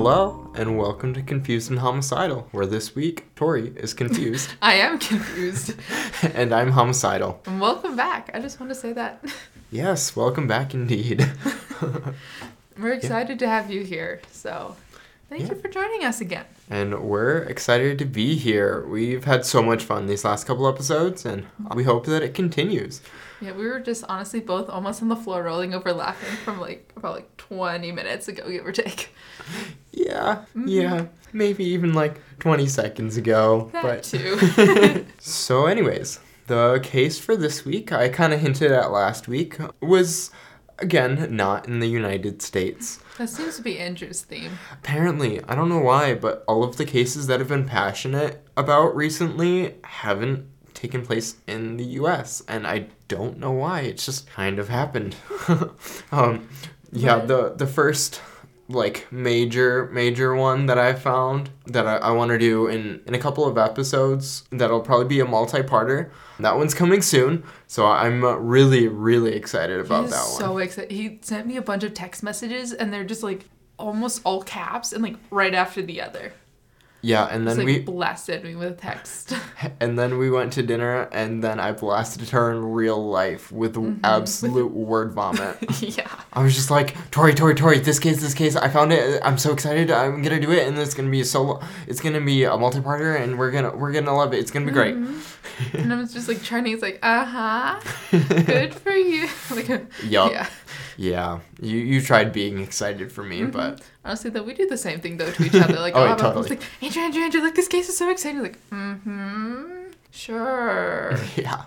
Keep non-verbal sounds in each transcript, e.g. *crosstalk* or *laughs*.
Hello, and welcome to Confused and Homicidal, where this week Torii is confused *laughs* I am confused. *laughs* and I'm homicidal. and welcome back. I just want to say that. *laughs* Yes, welcome back indeed. We're excited to have you here. So thank Yeah. you for joining us again. and we're excited to be here. We've had so much fun these last couple episodes, and we hope that it continues. Yeah, we were just honestly both almost on the floor rolling over laughing from like about like 20 minutes ago, give or take. Yeah, Mm-hmm. yeah, maybe even like 20 seconds ago. That but too. *laughs* *laughs* So, anyways, the case for this week, I kind of hinted at last week, was again not in the United States. that seems to be Andrew's theme. Apparently, I don't know why, but all of the cases that have been passionate about recently haven't taken place in the US, and I don't know why. It's just kind of happened. *laughs* um, yeah, the the first like major major one that I found that I, I want to do in in a couple of episodes that'll probably be a multi-parter. That one's coming soon, so I'm uh, really really excited about He's that one. so excited. He sent me a bunch of text messages and they're just like almost all caps and like right after the other. Yeah, and then like we blasted me with a text. *laughs* And then we went to dinner, and then I blasted her in real life with absolute word vomit. *laughs* yeah. I was just like, Torii, Torii, Torii, this case, this case, I found it. I'm so excited. I'm gonna do it, and it's gonna be solo. It's gonna be a multi-parter, and we're gonna we're gonna love it. It's gonna be great. And I was just like trying to, like, uh huh. *laughs* Good for you. like, Yup. yeah. Yeah, you you tried being excited for Mm-hmm. me, but Honestly, though, we do the same thing though to each other. Like, *laughs* Oh, yeah, totally. like, Andrew, Andrew, Andrew, like this case is so exciting. Like, mm-hmm, sure. *laughs* yeah.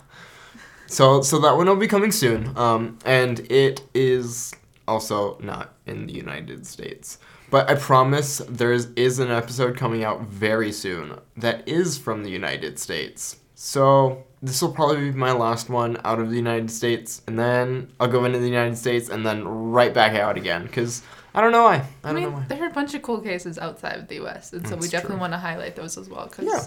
So so that one will be coming soon. Um, and it is also not in the United States. But I promise there is, is an episode coming out very soon that is from the United States. So this will probably be my last one out of the United States, and then I'll go into the United States and then right back out again because I don't know why. I I, don't know mean, why. there are a bunch of cool cases outside of the U.S., and so we definitely true. want to highlight those as well because Yeah.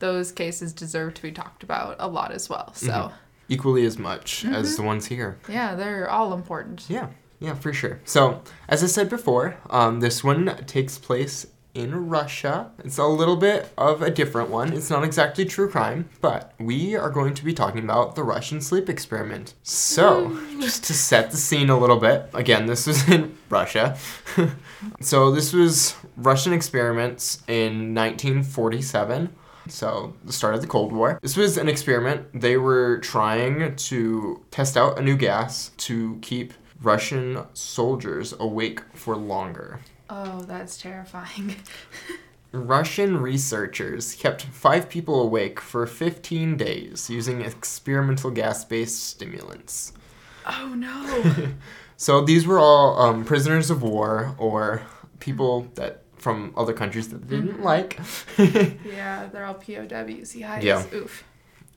those cases deserve to be talked about a lot as well. So, Mhm. Equally as much Mm-hmm. as the ones here. yeah, they're all important. Yeah, yeah, for sure. So, as I said before, um, this one takes place in Russia. It's a little bit of a different one. It's not exactly true crime, but we are going to be talking about the Russian sleep experiment. So, hmm. just to set the scene a little bit, again, this was in *laughs* Russia. *laughs* so, this was Russian experiments in 1947. So, the start of the Cold War. This was an experiment. They were trying to test out a new gas to keep Russian soldiers awake for longer. Oh, that's terrifying. *laughs* Russian researchers kept five people awake for 15 days using experimental gas based stimulants. oh no. *laughs* So these were all um, prisoners of war or people that from other countries that they didn't like. *laughs* yeah, they're all POWs. Yeah. Yeah. Oof.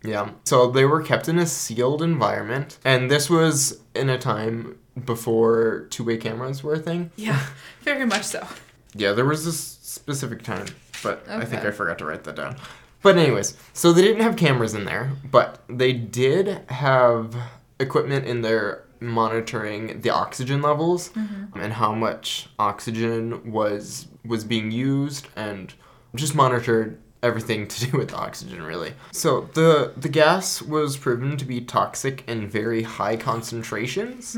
Yeah. So they were kept in a sealed environment, and this was in a time before two-way cameras were a thing. Yeah, very much so. Yeah, there was this specific time, but I think I forgot to write that down. But anyways, so they didn't have cameras in there, but they did have equipment in there monitoring the oxygen levels mm-hmm. and how much oxygen was was being used and just monitored everything to do with oxygen really. So the the gas was proven to be toxic in very high concentrations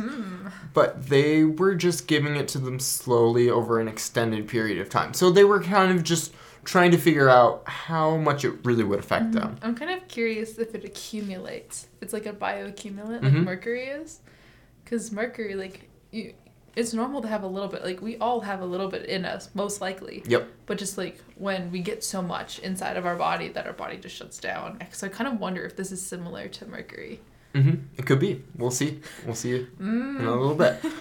but they were just giving it to them slowly over an extended period of time. So they were kind of just trying to figure out how much it really would affect them. I'm kind of curious if it accumulates. If it's like a bioaccumulant, like Mhm. mercury is, because mercury, like, you, it's normal to have a little bit. Like we all have a little bit in us, most likely. Yep. But just like when we get so much inside of our body that our body just shuts down. So I kind of wonder if this is similar to mercury. hmm It could be. We'll see. We'll see Mm. in a little bit. *laughs*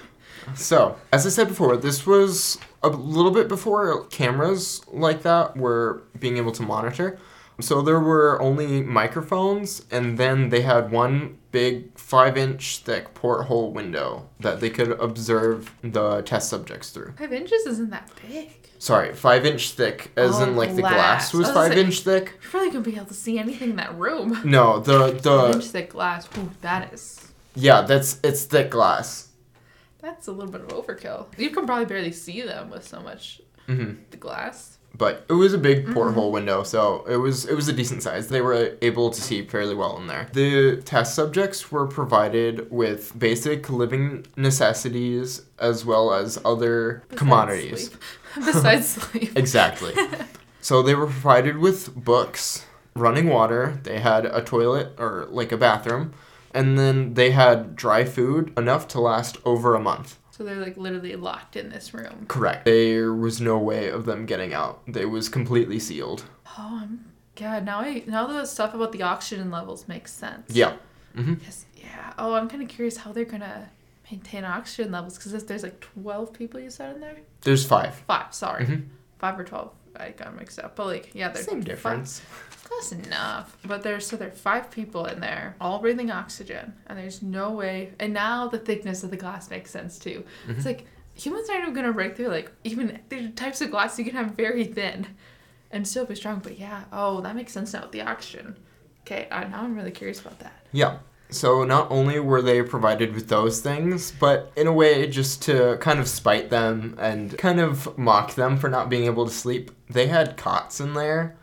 So, as I said before, this was a little bit before cameras like that were being able to monitor. So there were only microphones, and then they had one big five-inch thick porthole window that they could observe the test subjects through. Five inches isn't that big. Sorry, five inch thick, as Oh, in like the glass glass. was was five say- inch thick. You're probably gonna be able to see anything in that room. *laughs* No, the the five inch thick glass. Ooh, that is. yeah, that's it's thick glass. That's a little bit of overkill. You can probably barely see them with so much hmm the glass. But it was a big Mhm. porthole window, so it was it was a decent size. They were able to see fairly well in there. The test subjects were provided with basic living necessities as well as other Besides commodities. sleep. *laughs* Besides *laughs* sleep. Exactly. *laughs* so they were provided with books, running water, they had a toilet or like a bathroom, and then they had dry food enough to last over a month. So they're like literally locked in this room. Correct. There was no way of them getting out. They was completely sealed. Oh, I'm God. Now I now the stuff about the oxygen levels makes sense. Yeah. Mm-hmm. Yeah. Oh, I'm kind of curious how they're gonna maintain oxygen levels because if there's like 12 people you said in there, There's five. five. Sorry, Mhm. five or 12. I got mixed up. But like, yeah, there's the Same five- difference. Close enough. But there's so there are five people in there, all breathing oxygen, and there's no way. And now the thickness of the glass makes sense too. Mhm. It's like humans aren't even gonna break through. Like even the types of glass you can have very thin, and still be strong. But yeah, oh that makes sense now with the oxygen. Okay, I, now I'm really curious about that. Yeah. So not only were they provided with those things, but in a way just to kind of spite them and kind of mock them for not being able to sleep, they had cots in there,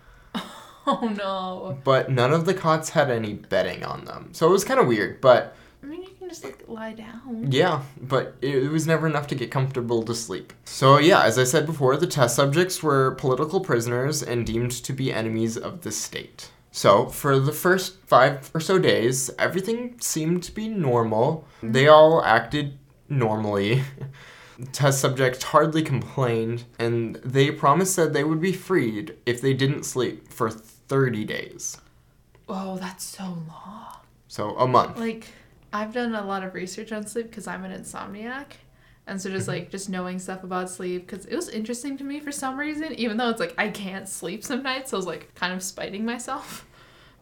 *laughs* Oh no. but none of the cots had any bedding on them. So it was kind of weird, but I mean, you can just like lie down. yeah, but it was never enough to get comfortable to sleep. So yeah, as I said before, the test subjects were political prisoners and deemed to be enemies of the state. So, for the first five or so days, everything seemed to be normal. They mm-hmm. all acted normally. *laughs* Test subjects hardly complained, and they promised that they would be freed if they didn't sleep for 30 days. Oh, that's so long. So, a month. Like, I've done a lot of research on sleep because I'm an insomniac. And so just mm-hmm. like just knowing stuff about sleep because it was interesting to me for some reason, even though it's like I can't sleep some nights, so I was like kind of spiting myself. *laughs*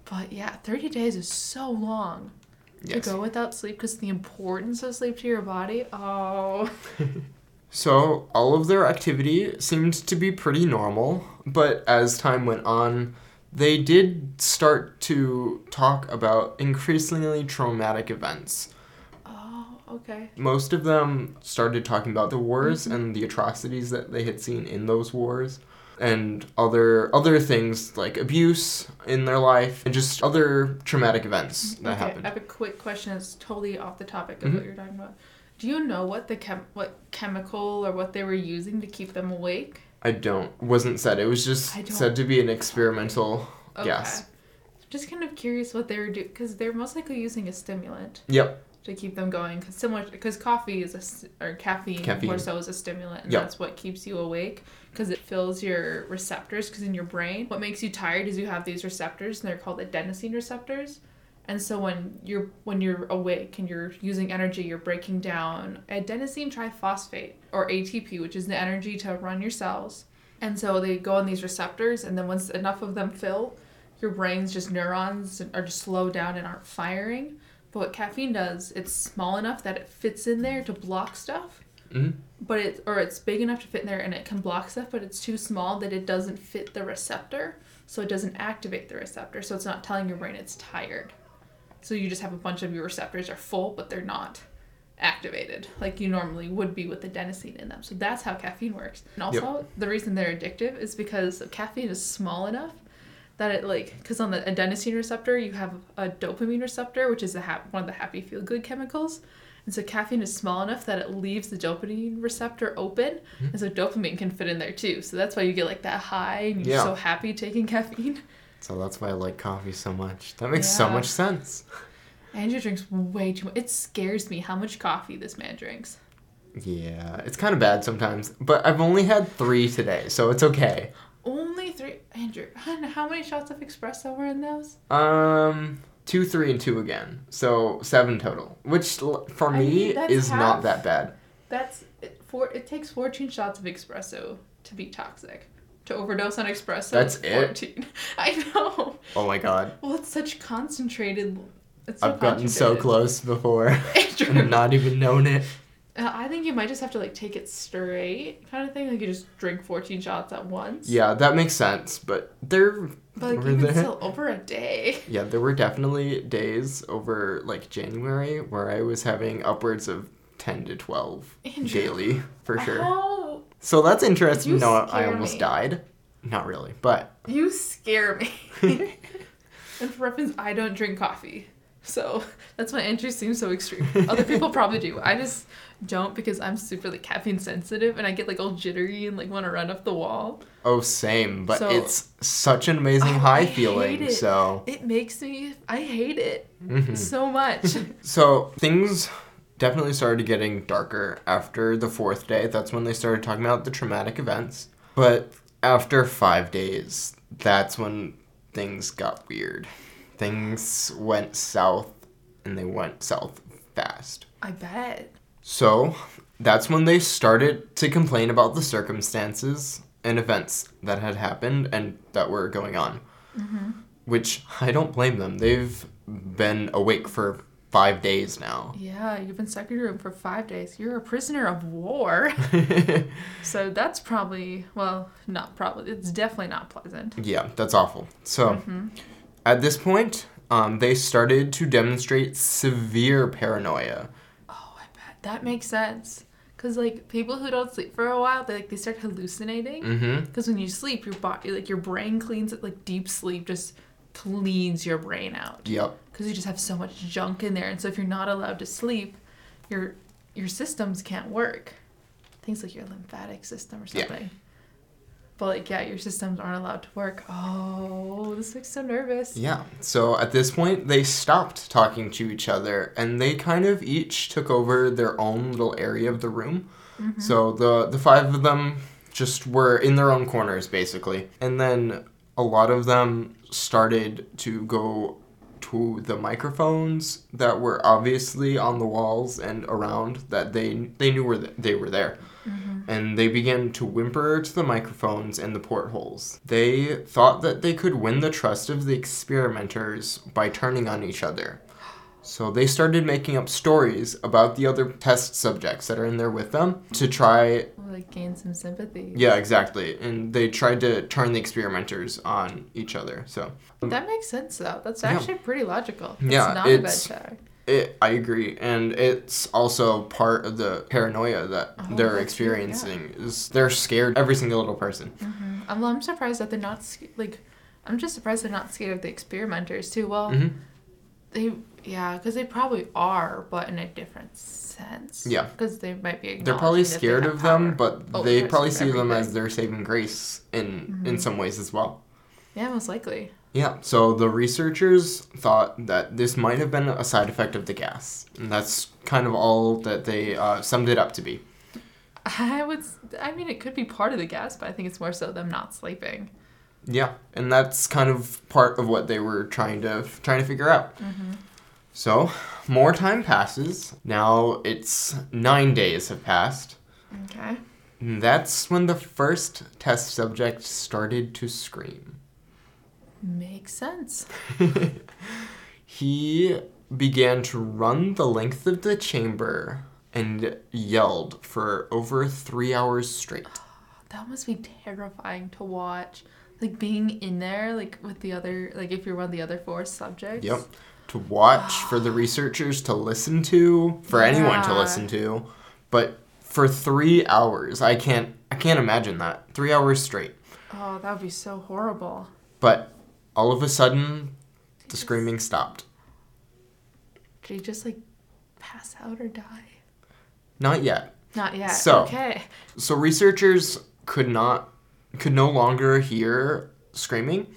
But yeah, 30 days is so long Yes. to go without sleep because the importance of sleep to your body. Oh, *laughs* So, all of their activity seemed to be pretty normal, but as time went on, they did start to talk about increasingly traumatic events. oh, okay. Most of them started talking about the wars mm-hmm. and the atrocities that they had seen in those wars and other other things like abuse in their life and just other traumatic events that okay, happened. I have a quick question. It's totally off the topic of Mhm. what you're talking about. Do you know what the chem- what chemical or what they were using to keep them awake? I don't wasn't said. It was just said to be an experimental gas. Okay. gas. Just kind of curious what they were doing because they're most likely using a stimulant Yep. To keep them going. Cause similar because coffee is a or caffeine, Caffeine. more so is a stimulant, and Yep. that's what keeps you awake because it fills your receptors. Because in your brain, what makes you tired is you have these receptors, and they're called adenosine receptors. And so when you're when you're awake and you're using energy, you're breaking down adenosine triphosphate or ATP, which is the energy to run your cells. And so they go on these receptors, and then once enough of them fill, your brain's just neurons are just slowed down and aren't firing. But what caffeine does, it's small enough that it fits in there to block stuff, Mhm. but it or it's big enough to fit in there and it can block stuff, but it's too small that it doesn't fit the receptor, so it doesn't activate the receptor, so it's not telling your brain it's tired. So you just have a bunch of your receptors are full, but they're not activated like you normally would be with adenosine in them. So that's how caffeine works. And also, the reason they're addictive is because caffeine is small enough that it like because on the adenosine receptor you have a dopamine receptor, which is a ha- one of the happy feel good chemicals. And so caffeine is small enough that it leaves the dopamine receptor open, mm-hmm. and so dopamine can fit in there too. So that's why you get like that high, and you're Yeah. so happy taking *laughs* caffeine. So that's why I like coffee so much. That makes so much sense. Andrew drinks way too much. It scares me how much coffee this man drinks. Yeah, it's kind of bad sometimes, but I've only had three today, so it's okay. Three, Andrew. *laughs* How many shots of espresso were in those? Um, two, three, and two again, so seven total. Which for I me mean, is half. not that bad. That's it, four. It takes fourteen shots of espresso to be toxic. To overdose on espresso. That's it's it? Fourteen. *laughs* I know. Oh my god, Well, it's such concentrated. It's so I've gotten so close before *laughs* Andrew. and not even known it. Uh, I think you might just have to like take it straight, kind of thing. Like you just drink fourteen shots at once. Yeah, that makes sense, but there But like were even there. still, over a day. *laughs* Yeah, there were definitely days over like January where I was having upwards of ten to twelve Andrew. daily for sure. How So that's interesting. You No, I almost me. died. Not really, but You scare me. *laughs* *laughs* and for reference, I don't drink coffee. So that's why entry seems so extreme. Other people probably do. I just don't because I'm super like caffeine sensitive and I get like all jittery and like want to run up the wall. oh, same. But So- it's such an amazing high feeling. it. So, It makes me I hate it Mhm. so much. *laughs* *laughs* so things definitely started getting darker after the fourth day. That's when they started talking about the traumatic events. But after five days, that's when things got weird. Things went south, and they went south fast. I bet. So that's when they started to complain about the circumstances and events that had happened and that were going on. Which I don't blame them. They've been awake for five days now. Yeah, you've been stuck in your room for five days. You're a prisoner of war. *laughs* so that's probably well, not probably. It's definitely not pleasant. yeah, that's awful. So Mm-hmm. at this point, um, they started to demonstrate severe paranoia. That makes sense. Cause like people who don't sleep for a while, they like they start hallucinating. Mm-hmm. Because when you sleep, your body, like your brain cleans it. Like deep sleep just cleans your brain out. Yep. Because you just have so much junk in there, and so if you're not allowed to sleep, your your systems can't work. Things like your lymphatic system or Yeah. But like yeah, your systems aren't allowed to work. Oh, this makes so nervous. Yeah. So at this point, they stopped talking to each other, and they kind of each took over their own little area of the room. Mm-hmm. So the the five of them just were in their own corners, basically, and then a lot of them started to go to the microphones that were obviously on the walls and around that they they knew were th- they were there Mm-hmm. and they began to whimper to the microphones and the portholes. They thought that they could win the trust of the experimenters by turning on each other. So they started making up stories about the other test subjects that are in there with them to try. Like gain some sympathy. Yeah, exactly. And they tried to turn the experimenters on each other. So That makes sense though. That's Yeah. actually pretty logical. It's Yeah, not it's- a bad fact. It, I agree, and it's also part of the paranoia that Oh, they're true, yeah. experiencing. Is they're scared every single little person. I'm, I'm surprised that they're not like. I'm just surprised they're not scared of the experimenters too. Well, hmm they yeah, because they probably are, but in a different sense. Yeah. Because they might be. They're probably they scared have of them, power. but Oh, they probably see them as their saving grace in in Mhm. some ways as well. Yeah, most likely. Yeah, so the researchers thought that this might have been a side effect of the gas, and that's kind of all that they uh, summed it up to be. I would. I mean, it could be part of the gas, but I think it's more so them not sleeping. Yeah, and that's kind of part of what they were trying to trying to figure out. Mm-hmm. So, more time passes. Now it's nine days have passed. Okay. And that's when the first test subject started to scream. Makes sense. *laughs* he began to run the length of the chamber and yelled for over three hours straight. *gasps* That must be terrifying to watch. Like being in there, like with the other, like if you're one of the other four subjects. Yep. To watch, for the *gasps* researchers to listen to, for anyone to listen to. But for three hours, I can't I can't imagine that. Three hours straight. Oh, that would be so horrible. But all of a sudden the screaming stopped. Did he just like pass out or die? Not yet. Not yet. So- okay. So researchers could not could no longer hear screaming,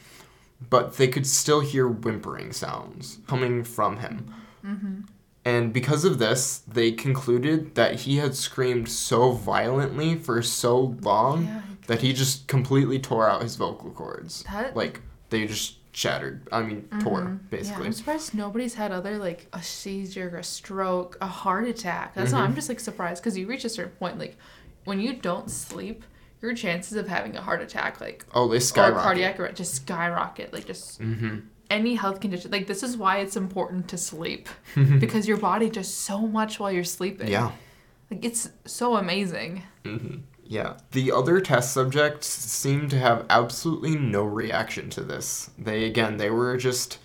but they could still hear whimpering sounds coming from him. Mm-hmm. And because of this, they concluded that he had screamed so violently for so long Yeah. that he just completely tore out his vocal cords. That. Like they just shattered. I mean, tore Mhm. Yeah, basically. I'm surprised nobody's had other like a seizure, a stroke, a heart attack. That's why Mhm. I'm just like surprised because you reach a certain point, like when you don't sleep, your chances of having a heart attack, like oh, they or skyrocket. cardiac arrest, just skyrocket. Like just Mm-hmm. any health condition. Like this is why it's important to sleep *laughs* because your body does so much while you're sleeping. yeah. like it's so amazing. Yeah. The other test subjects seemed to have absolutely no reaction to this. They, again, they were just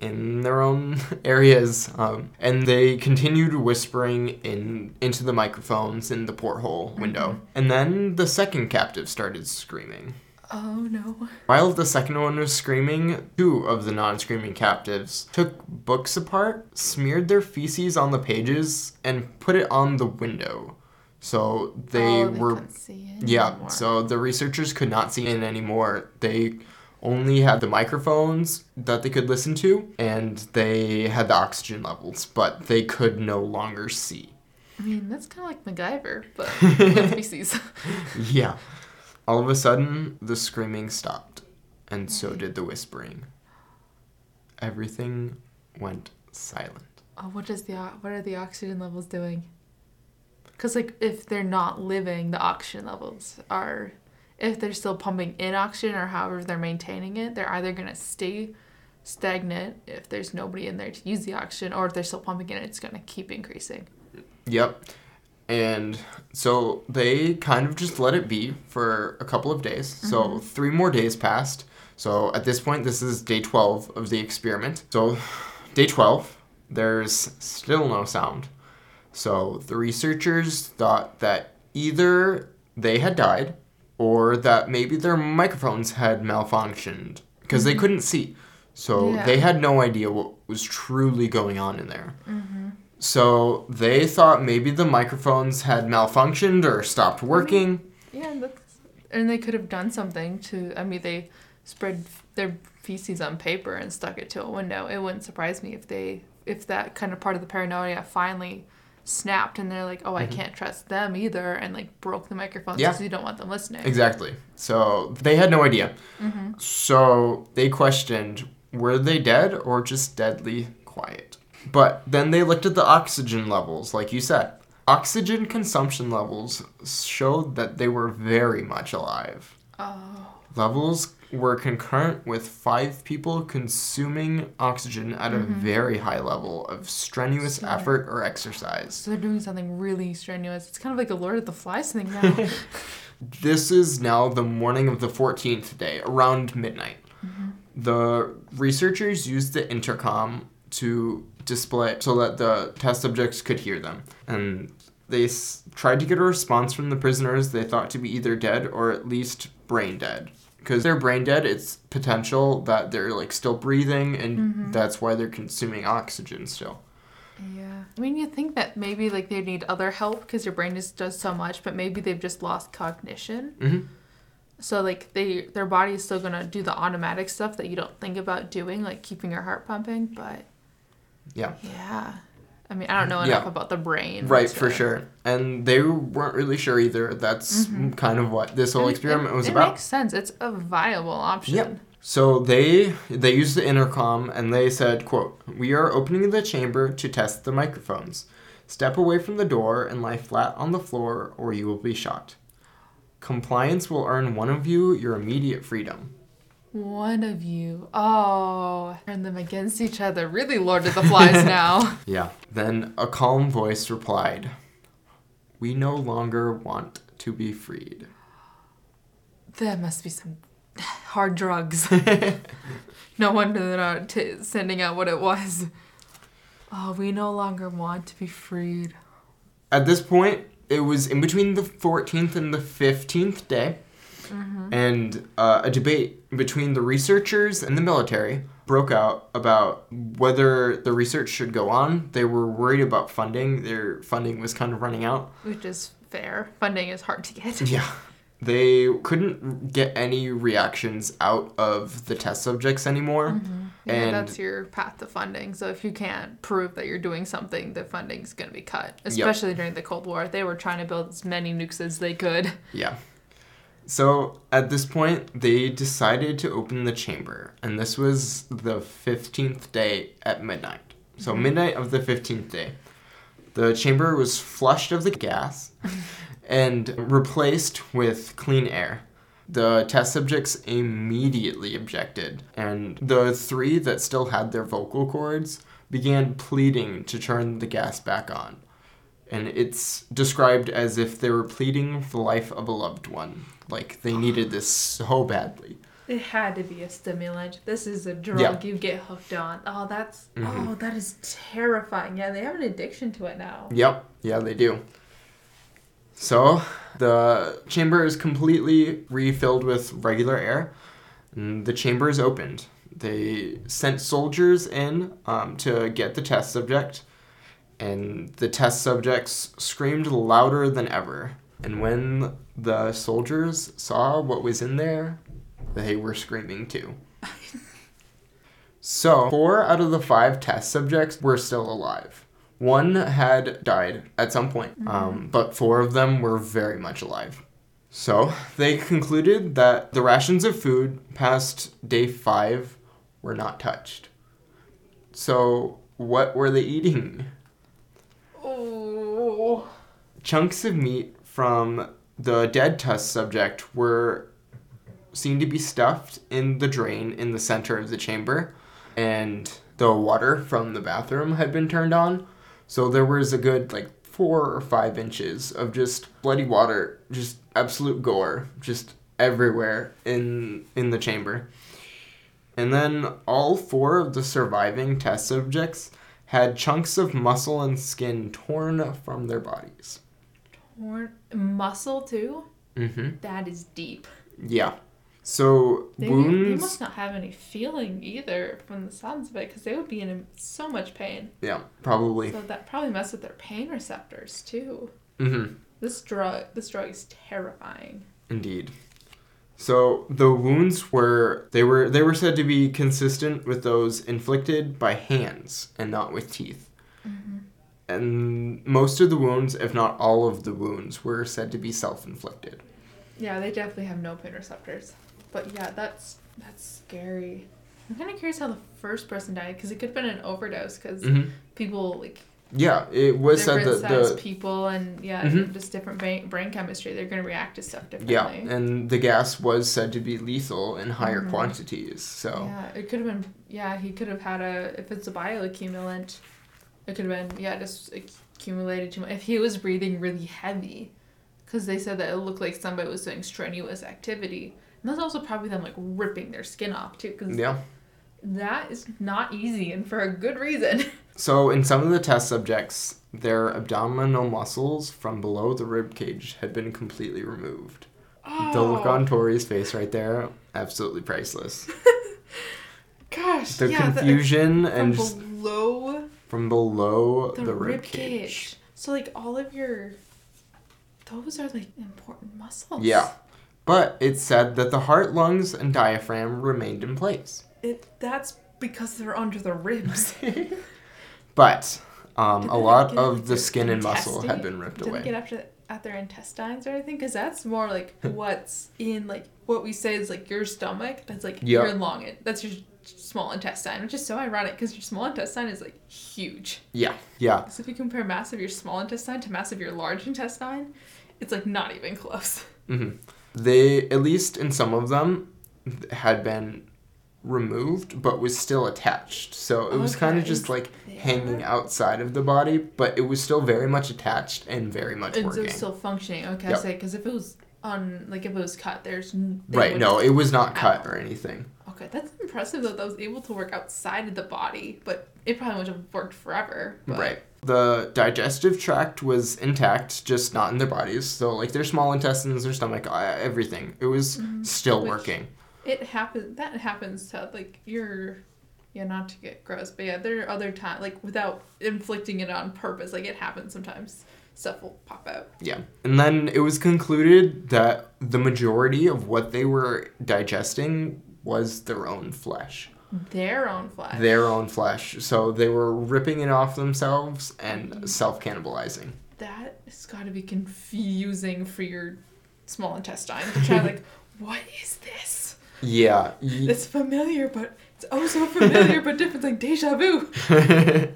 in their own *laughs* areas, um, and they continued whispering in into the microphones in the porthole window. And then the second captive started screaming. Oh no. While the second one was screaming, two of the non screaming captives took books apart, smeared their feces on the pages, and put it on the window. So they oh, were. see it Yeah, anymore. so the researchers could not see in anymore. They only had the microphones that they could listen to, and they had the oxygen levels, but they could no longer see. I mean, that's kind of like MacGyver, but *laughs* with feces. *laughs* Yeah. All of a sudden, the screaming stopped, and so did the whispering. Everything went silent. Oh, what does the what are the oxygen levels doing? Because like if they're not living, the oxygen levels are. If they're still pumping in oxygen or however they're maintaining it, they're either gonna stay stagnant if there's nobody in there to use the oxygen, or if they're still pumping in, it's gonna keep increasing. Yep. And so they kind of just let it be for a couple of days. So mm-hmm. three more days passed. So at this point, this is day 12 of the experiment. So day 12, there's still no sound. So the researchers thought that either they had died or that maybe their microphones had malfunctioned because they mm-hmm. couldn't see. So Yeah. they had no idea what was truly going on in there. Mm-hmm. So they thought maybe the microphones had malfunctioned or stopped mm-hmm. working. Yeah, that's and they could have done something to. I mean, they spread their feces on paper and stuck it to a window. It wouldn't surprise me if they if that kind of part of the paranoia finally snapped and they're like, oh, I mm-hmm. can't trust them either, and like broke the microphones Yeah. because you don't want them listening. Exactly. So they had no idea. Mm-hmm. So they questioned were they dead or just deadly quiet? But then they looked at the oxygen levels, like you said. Oxygen consumption levels showed that they were very much alive. Oh, Levels were concurrent with five people consuming oxygen at a mm-hmm. very high level of strenuous So- effort or exercise. so they're doing something really strenuous. It's kind of like a Lord of the Flies thing now. *laughs* This is now the morning of the 14th day, around midnight. Mm-hmm. The researchers used the intercom to display so that the test subjects could hear them. And they s- tried to get a response from the prisoners they thought to be either dead or at least brain dead. Because they're brain dead, it's potential that they're like still breathing, and that's why they're consuming oxygen still. yeah, I mean, you think that maybe like they need other help because your brain just does so much, but maybe they've just lost cognition. Mhm. So like they their body is still gonna do the automatic stuff that you don't think about doing, like keeping your heart pumping. But Yeah. yeah, I mean I don't know Yeah. enough about the brain. Right, for to- sure. And they weren't really sure either. That's mm-hmm. kind of what this whole And experiment it, was it about. It makes sense. It's a viable option. Yep. So they they used the intercom and they said, "quote We are opening the chamber to test the microphones. Step away from the door and lie flat on the floor, or you will be shot. Compliance will earn one of you your immediate freedom." One of you. Oh, turn them against each other. Really, Lord of the Flies *laughs* now. Yeah. Then a calm voice replied, "We no longer want to be freed." There must be some hard drugs. *laughs* no wonder they're not t- sending out what it was. Oh, we no longer want to be freed. At this point, it was in between the 14th and the 15th day, and uh, a debate between the researchers and the military broke out about whether the research should go on. They were worried about funding. Their funding was kind of running out. Which is fair. Funding is hard to get. Yeah. They couldn't get any reactions out of the test subjects anymore. Yeah, And- that's your path to funding. So if you can't prove that you're doing something, the funding's going to be cut. Especially during the Cold War. They were trying to build as many nukes as they could. Yeah. So at this point, they decided to open the chamber, and this was the 15th day at midnight. So, mm-hmm. midnight of the 15th day. The chamber was flushed of the gas *laughs* and replaced with clean air. The test subjects immediately objected, and the three that still had their vocal cords began pleading to turn the gas back on and it's described as if they were pleading for the life of a loved one. Like they needed this so badly. It had to be a stimulant. This is a drug you get hooked on. Oh, that's Mhm. oh, that is terrifying. Yeah, they have an addiction to it now. Yep. Yeah, they do. So the chamber is completely refilled with regular air. And the chamber is opened. They sent soldiers in um, to get the test subject, and the test subjects screamed louder than ever. And when the soldiers saw what was in there, they were screaming too. *laughs* So, four out of the five test subjects were still alive. One had died at some point, um, but four of them were very much alive. So, they concluded that the rations of food past day five were not touched. So, what were they eating? Oh. Chunks of meat from the dead test subject were seen to be stuffed in the drain in the center of the chamber, and the water from the bathroom had been turned on. So there was a good like four or five inches of just bloody water, just absolute gore, just everywhere in in the chamber. And then all four of the surviving test subjects had chunks of muscle and skin torn from their bodies. Torn muscle too. Mm-hmm. That is deep. Yeah. So They, they must not have any feeling either from the sounds of it because they would be in so much pain. Yeah, probably. So that probably messed with their pain receptors too. Mm-hmm. This drug, this drug is terrifying. Indeed. So the wounds were they were they were said to be consistent with those inflicted by hands and not with teeth. And most of the wounds, if not all of the wounds, were said to be self-inflicted. Yeah, they definitely have no pain receptors. But yeah, that's that's scary. I'm kind of curious how the first person died because it could have been an overdose because Mm-hmm. people like Yeah, it was said that the people and yeah, Mhm. just different brain, brain chemistry. They're gonna react to stuff differently yeah, and the gas was said to be lethal in higher Mhm. quantities. So Yeah, it could have been. Yeah, he could have had a. If it's a bioaccumulant, it could have been. Yeah, just accumulated too much. If he was breathing really heavy, because they said that it looked like somebody was doing strenuous activity, and that's also probably them like ripping their skin off too, because yeah. that is not easy and for a good reason. *laughs* So, in some of the test subjects, their abdominal muscles from below the rib cage had been completely removed. The look Oh, on Torii's face right there, absolutely priceless. *laughs* Gosh, The yeah, confusion the, and just below from below the, the, rib cage. So like all of your, those are like important muscles. Yeah. But it said that the heart, lungs, and diaphragm remained in place. It that's because they're under the ribs. *laughs* But um, a lot of the skin and muscle had been ripped away. get after at their intestines or anything? Because that's more like *laughs* what's in like what we say is like your stomach. That's like Yeah. your long. That's your small intestine, which is so ironic because your small intestine is like huge. Yeah, yeah. So if you compare mass of your small intestine to mass of your large intestine, it's like not even close. hmm They, at least in some of them, had been removed but was still attached. So it was kind of just like There. hanging outside of the body, but it was still very much attached and very much And so working. it's still functioning. Okay, Yep. I say because if it was on like if it was cut, there's right, no, it was not cut Ow. or anything. That's impressive though. That was able to work outside of the body, but it probably would have worked forever. But Right. The digestive tract was intact, just not in their bodies. So, like their small intestines, their stomach, uh, everything. It was Mhm. still Which- working. It happens. That happens to like your, yeah, not to get gross, but yeah, there are other times like without inflicting it on purpose. Like it happens sometimes. Stuff will pop out. Yeah. And then it was concluded that the majority of what they were digesting was their own flesh. Their own flesh. Their own flesh. So they were ripping it off themselves and mm-hmm. self cannibalizing. That has got to be confusing for your small intestine to try like, *laughs* what is this? Yeah. It's familiar, but it's oh so familiar, but different. Like deja vu. *laughs*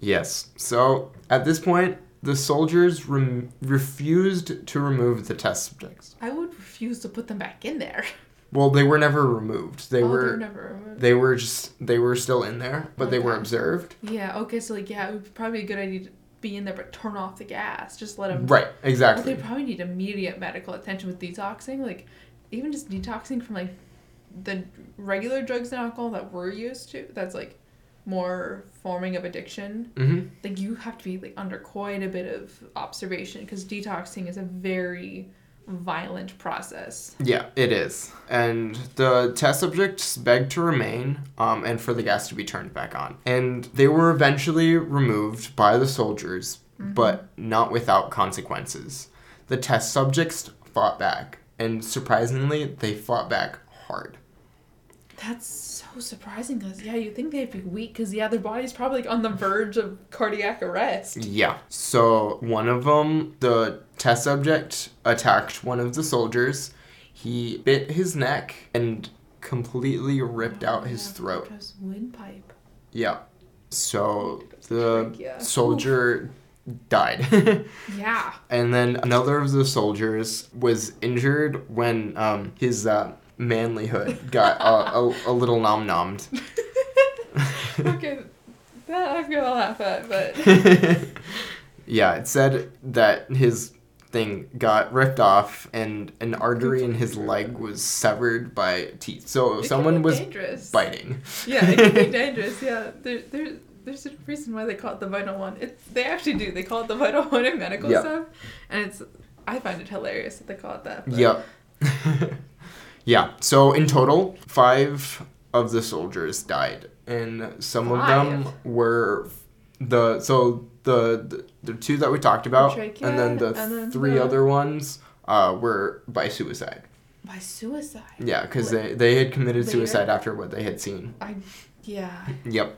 yes. So at this point, the soldiers rem- refused to remove the test subjects. I would refuse to put them back in there. Well, they were never removed. They oh, were never removed. they were just they were still in there, but they were Okay. observed. Yeah. Okay. So like, yeah, it would probably be a good idea to be in there, but turn off the gas. Just let them. Right. But Exactly. they probably need immediate medical attention with detoxing. Like, even just detoxing from like the regular drugs and alcohol that we're used to, that's like more forming of addiction. Mm-hmm. Like you have to be like under quite a bit of observation because detoxing is a very violent process. Yeah, it is. And the test subjects begged to remain um, and for the gas to be turned back on. And they were eventually removed by the soldiers, but not without consequences. The test subjects fought back, and surprisingly, they fought back hard. That's so surprising because yeah, you think they'd be weak because yeah, their body's probably like on the verge of cardiac arrest. Yeah. So one of them, the test subject, attacked one of the soldiers. He bit his neck and completely ripped out his Yeah, throat. Just windpipe. Yeah. So the soldier died. *laughs* Yeah. and then another of the soldiers was injured when um, his uh, manlyhood got a, a, a little nom nommed. *laughs* okay, that I'm gonna laugh at, but *laughs* yeah, it said that his thing got ripped off and an artery in his leg was severed by teeth. So it someone was dangerous. biting. Yeah, it can be *laughs* dangerous. Yeah, there, there, there's a reason why they call it the vital one. It's they actually do. They call it the vital one in medical Yep. stuff, and it's I find it hilarious that they call it that. but- Yep. Yeah. So in total, five of the soldiers died, and some of them were the so the the, the two that we talked about, and then the and then three the- other ones uh, were by suicide. By suicide. Yeah, because they they had committed Later? suicide after what they had seen. I, yeah. Yep.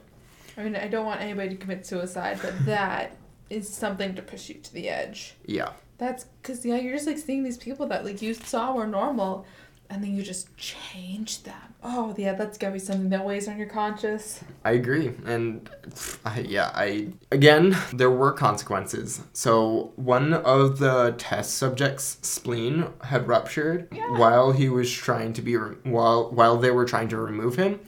I mean, I don't want anybody to commit suicide, but that is something to push you to the edge. Yeah. That's because yeah, you're just like seeing these people that like you saw were normal, and then you just change them. Oh yeah, that's gotta be something that weighs on your conscience. I agree, and I, yeah, I again there were consequences. So one of the test subjects' spleen had ruptured Yeah. while he was trying to be re- while while they were trying to remove him,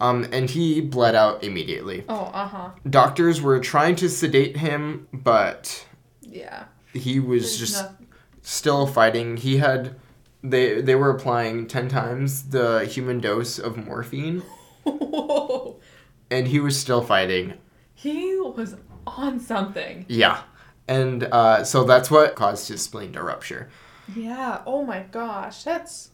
um, and he bled out immediately. Oh uh huh. Doctors were trying to sedate him, but Yeah. he was There's just no- still fighting. He had they they were applying ten times the human dose of morphine, Whoa. *laughs* and he was still fighting. He was on something. Yeah. And uh, so that's what caused his spleen to rupture. Yeah. Oh my gosh, that's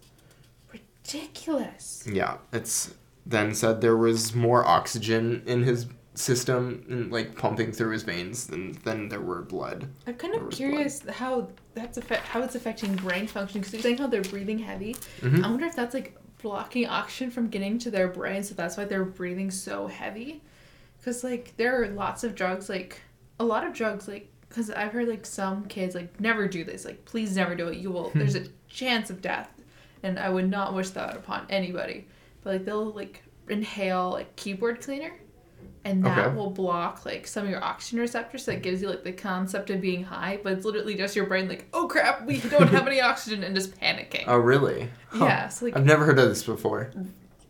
ridiculous. Yeah. It's then said there was more oxygen in his system and like pumping through his veins than, than there were blood. I'm kind of curious how that's affect how it's affecting brain function because you're saying how they're breathing heavy. Mhm. I wonder if that's like blocking oxygen from getting to their brain, so that's why they're breathing so heavy. Because like there are lots of drugs, like a lot of drugs, like because I've heard like some kids like never do this, like please never do it. You will. there's a chance of death, and I would not wish that upon anybody. But like they'll like inhale like keyboard cleaner. And that Okay. will block like some of your oxygen receptors, so it gives you like the concept of being high, but it's literally just your brain like, oh crap, we don't have any oxygen, and just panicking. Oh, really? Huh. Yeah, so like I've never heard of this before.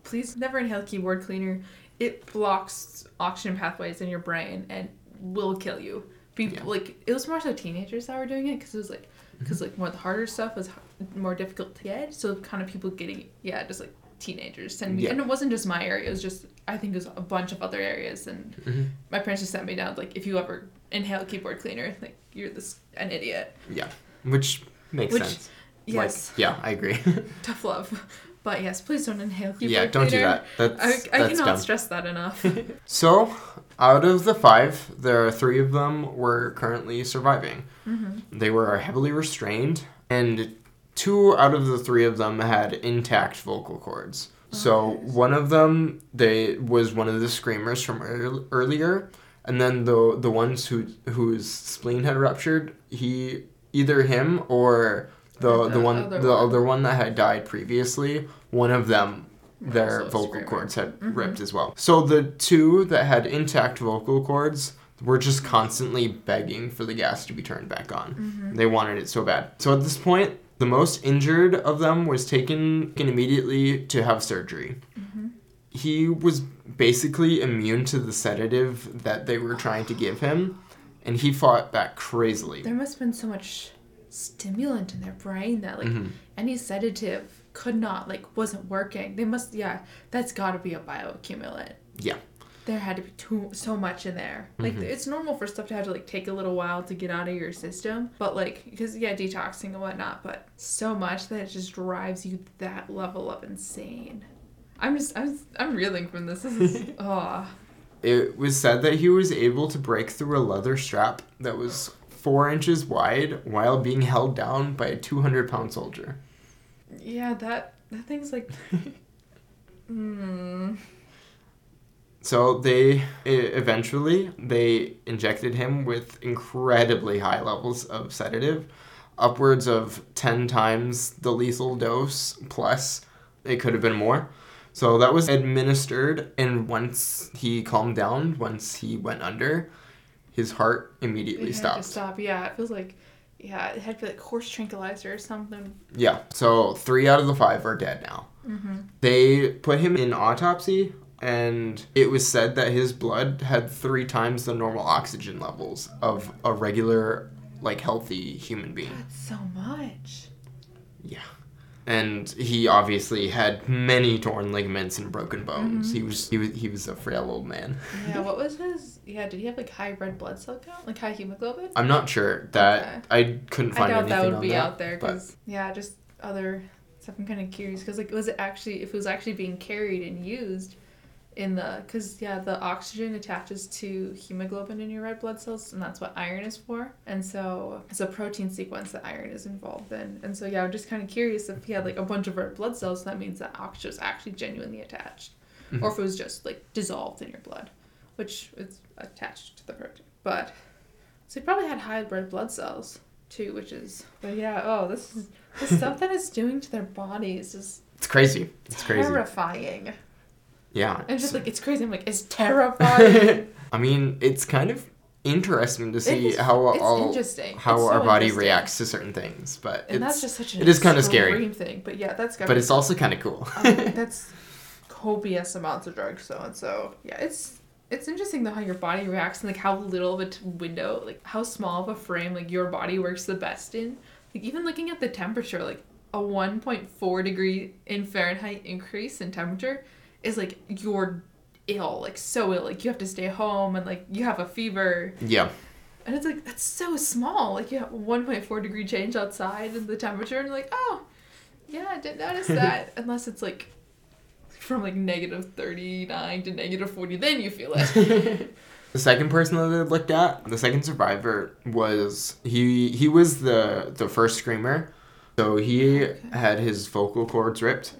please never inhale keyboard cleaner. It blocks oxygen pathways in your brain and will kill you. People Yeah. like it was more so teenagers that were doing it because it was like Mm-hmm. because like more the harder stuff was more difficult to get. So kind of people getting yeah just like teenagers sending me Yeah. and it wasn't just my area. It was just I think it was a bunch of other areas and Mhm. my parents just sent me down like if you ever inhale keyboard cleaner like you're this an idiot. Yeah. Which makes Which- sense. Yes, Like, yeah, I agree. *laughs* tough love. But yes, please don't inhale keyboard yeah, don't do cleaner. that. I, That's, I that's cannot dumb. stress that enough. *laughs* So, out of the five, there are three of them were currently surviving. Mm-hmm. They were heavily restrained, and two out of the three of them had intact vocal cords. So nice. one of them, they was one of the screamers from ear- earlier, and then the the ones who whose spleen had ruptured, he either him or the the, the one other the one. other one that had died previously, one of them their Also vocal cords had Mhm. ripped as well. So the two that had intact vocal cords were just constantly begging for the gas to be turned back on. Mm-hmm. They wanted it so bad. So at this point, the most injured of them was taken immediately to have surgery. Mm-hmm. He was basically immune to the sedative that they were trying to give him, and he fought back crazily. There must have been so much stimulant in their brain that like Mhm. any sedative could not like wasn't working. They must yeah, that's got to be a bioaccumulant. Yeah. There had to be too so much in there. Like Mhm. it's normal for stuff to have to like take a little while to get out of your system, but like because yeah, detoxing and whatnot, but so much that it just drives you that level of insane. I'm just I'm I'm reeling from this. This is oh *laughs* It was said that he was able to break through a leather strap that was four inches wide while being held down by a 200 pound soldier. yeah that that thing's like. *laughs* Hmm. So they eventually they injected him with incredibly high levels of sedative, upwards of 10 times the lethal dose plus it could have been more. So that was administered and once he calmed down, once he went under, his heart immediately It stopped. stop. Yeah, it feels like, yeah, it had to be like horse tranquilizer or something. Yeah. So 3 out of the 5 are dead now. Mm-hmm. They put him in autopsy, and it was said that his blood had three times the normal oxygen levels of a regular, like, healthy human being. That's so much. Yeah. And he obviously had many torn ligaments and broken bones. Mhm. He was he was he was a frail old man. Yeah, what was his? Yeah, did he have like high red blood cell count, like high hemoglobin? I'm not sure that I couldn't I find doubt anything that would be that. out there because yeah, just other stuff. I'm kind of curious because like was it actually if it was actually being carried and used in the because yeah the oxygen attaches to hemoglobin in your red blood cells and that's what iron is for and so it's a protein sequence that iron is involved in and so yeah I'm just kind of curious if he had like a bunch of red blood cells that means that oxygen is actually genuinely attached Mhm. or if it was just like dissolved in your blood which is attached to the protein but so he probably had high red blood cells too, which is but yeah, oh this is the *laughs* stuff that it's doing to their bodies is It's crazy. It's crazy. terrifying. Yeah. I'm just like it's crazy. I'm like, it's terrifying. *laughs* I mean, it's kind of interesting to see It's- how it's all how so our body reacts to certain things, but And that's it's just such an it is kinda scary. extreme thing. But yeah, that's but it's also kind of cool. um, *laughs* that's copious amounts of drugs. So and so yeah, it's it's interesting though how your body reacts and like how little of a t- window, like how small of a frame like your body works the best in. Like even looking at the temperature, like a 1.4 degree in Fahrenheit increase in temperature is like you're ill, like so ill, like you have to stay home and like you have a fever. yeah, And it's like that's so small. Like you have 1.4 degree change outside in the temperature, and you're like, oh, yeah, I didn't notice *laughs* that. Unless it's like from like negative 39 to negative 40, then you feel it. *laughs* the second person that I looked at, the second survivor was he he was the the first screamer, so he oh, Okay. had his vocal cords ripped.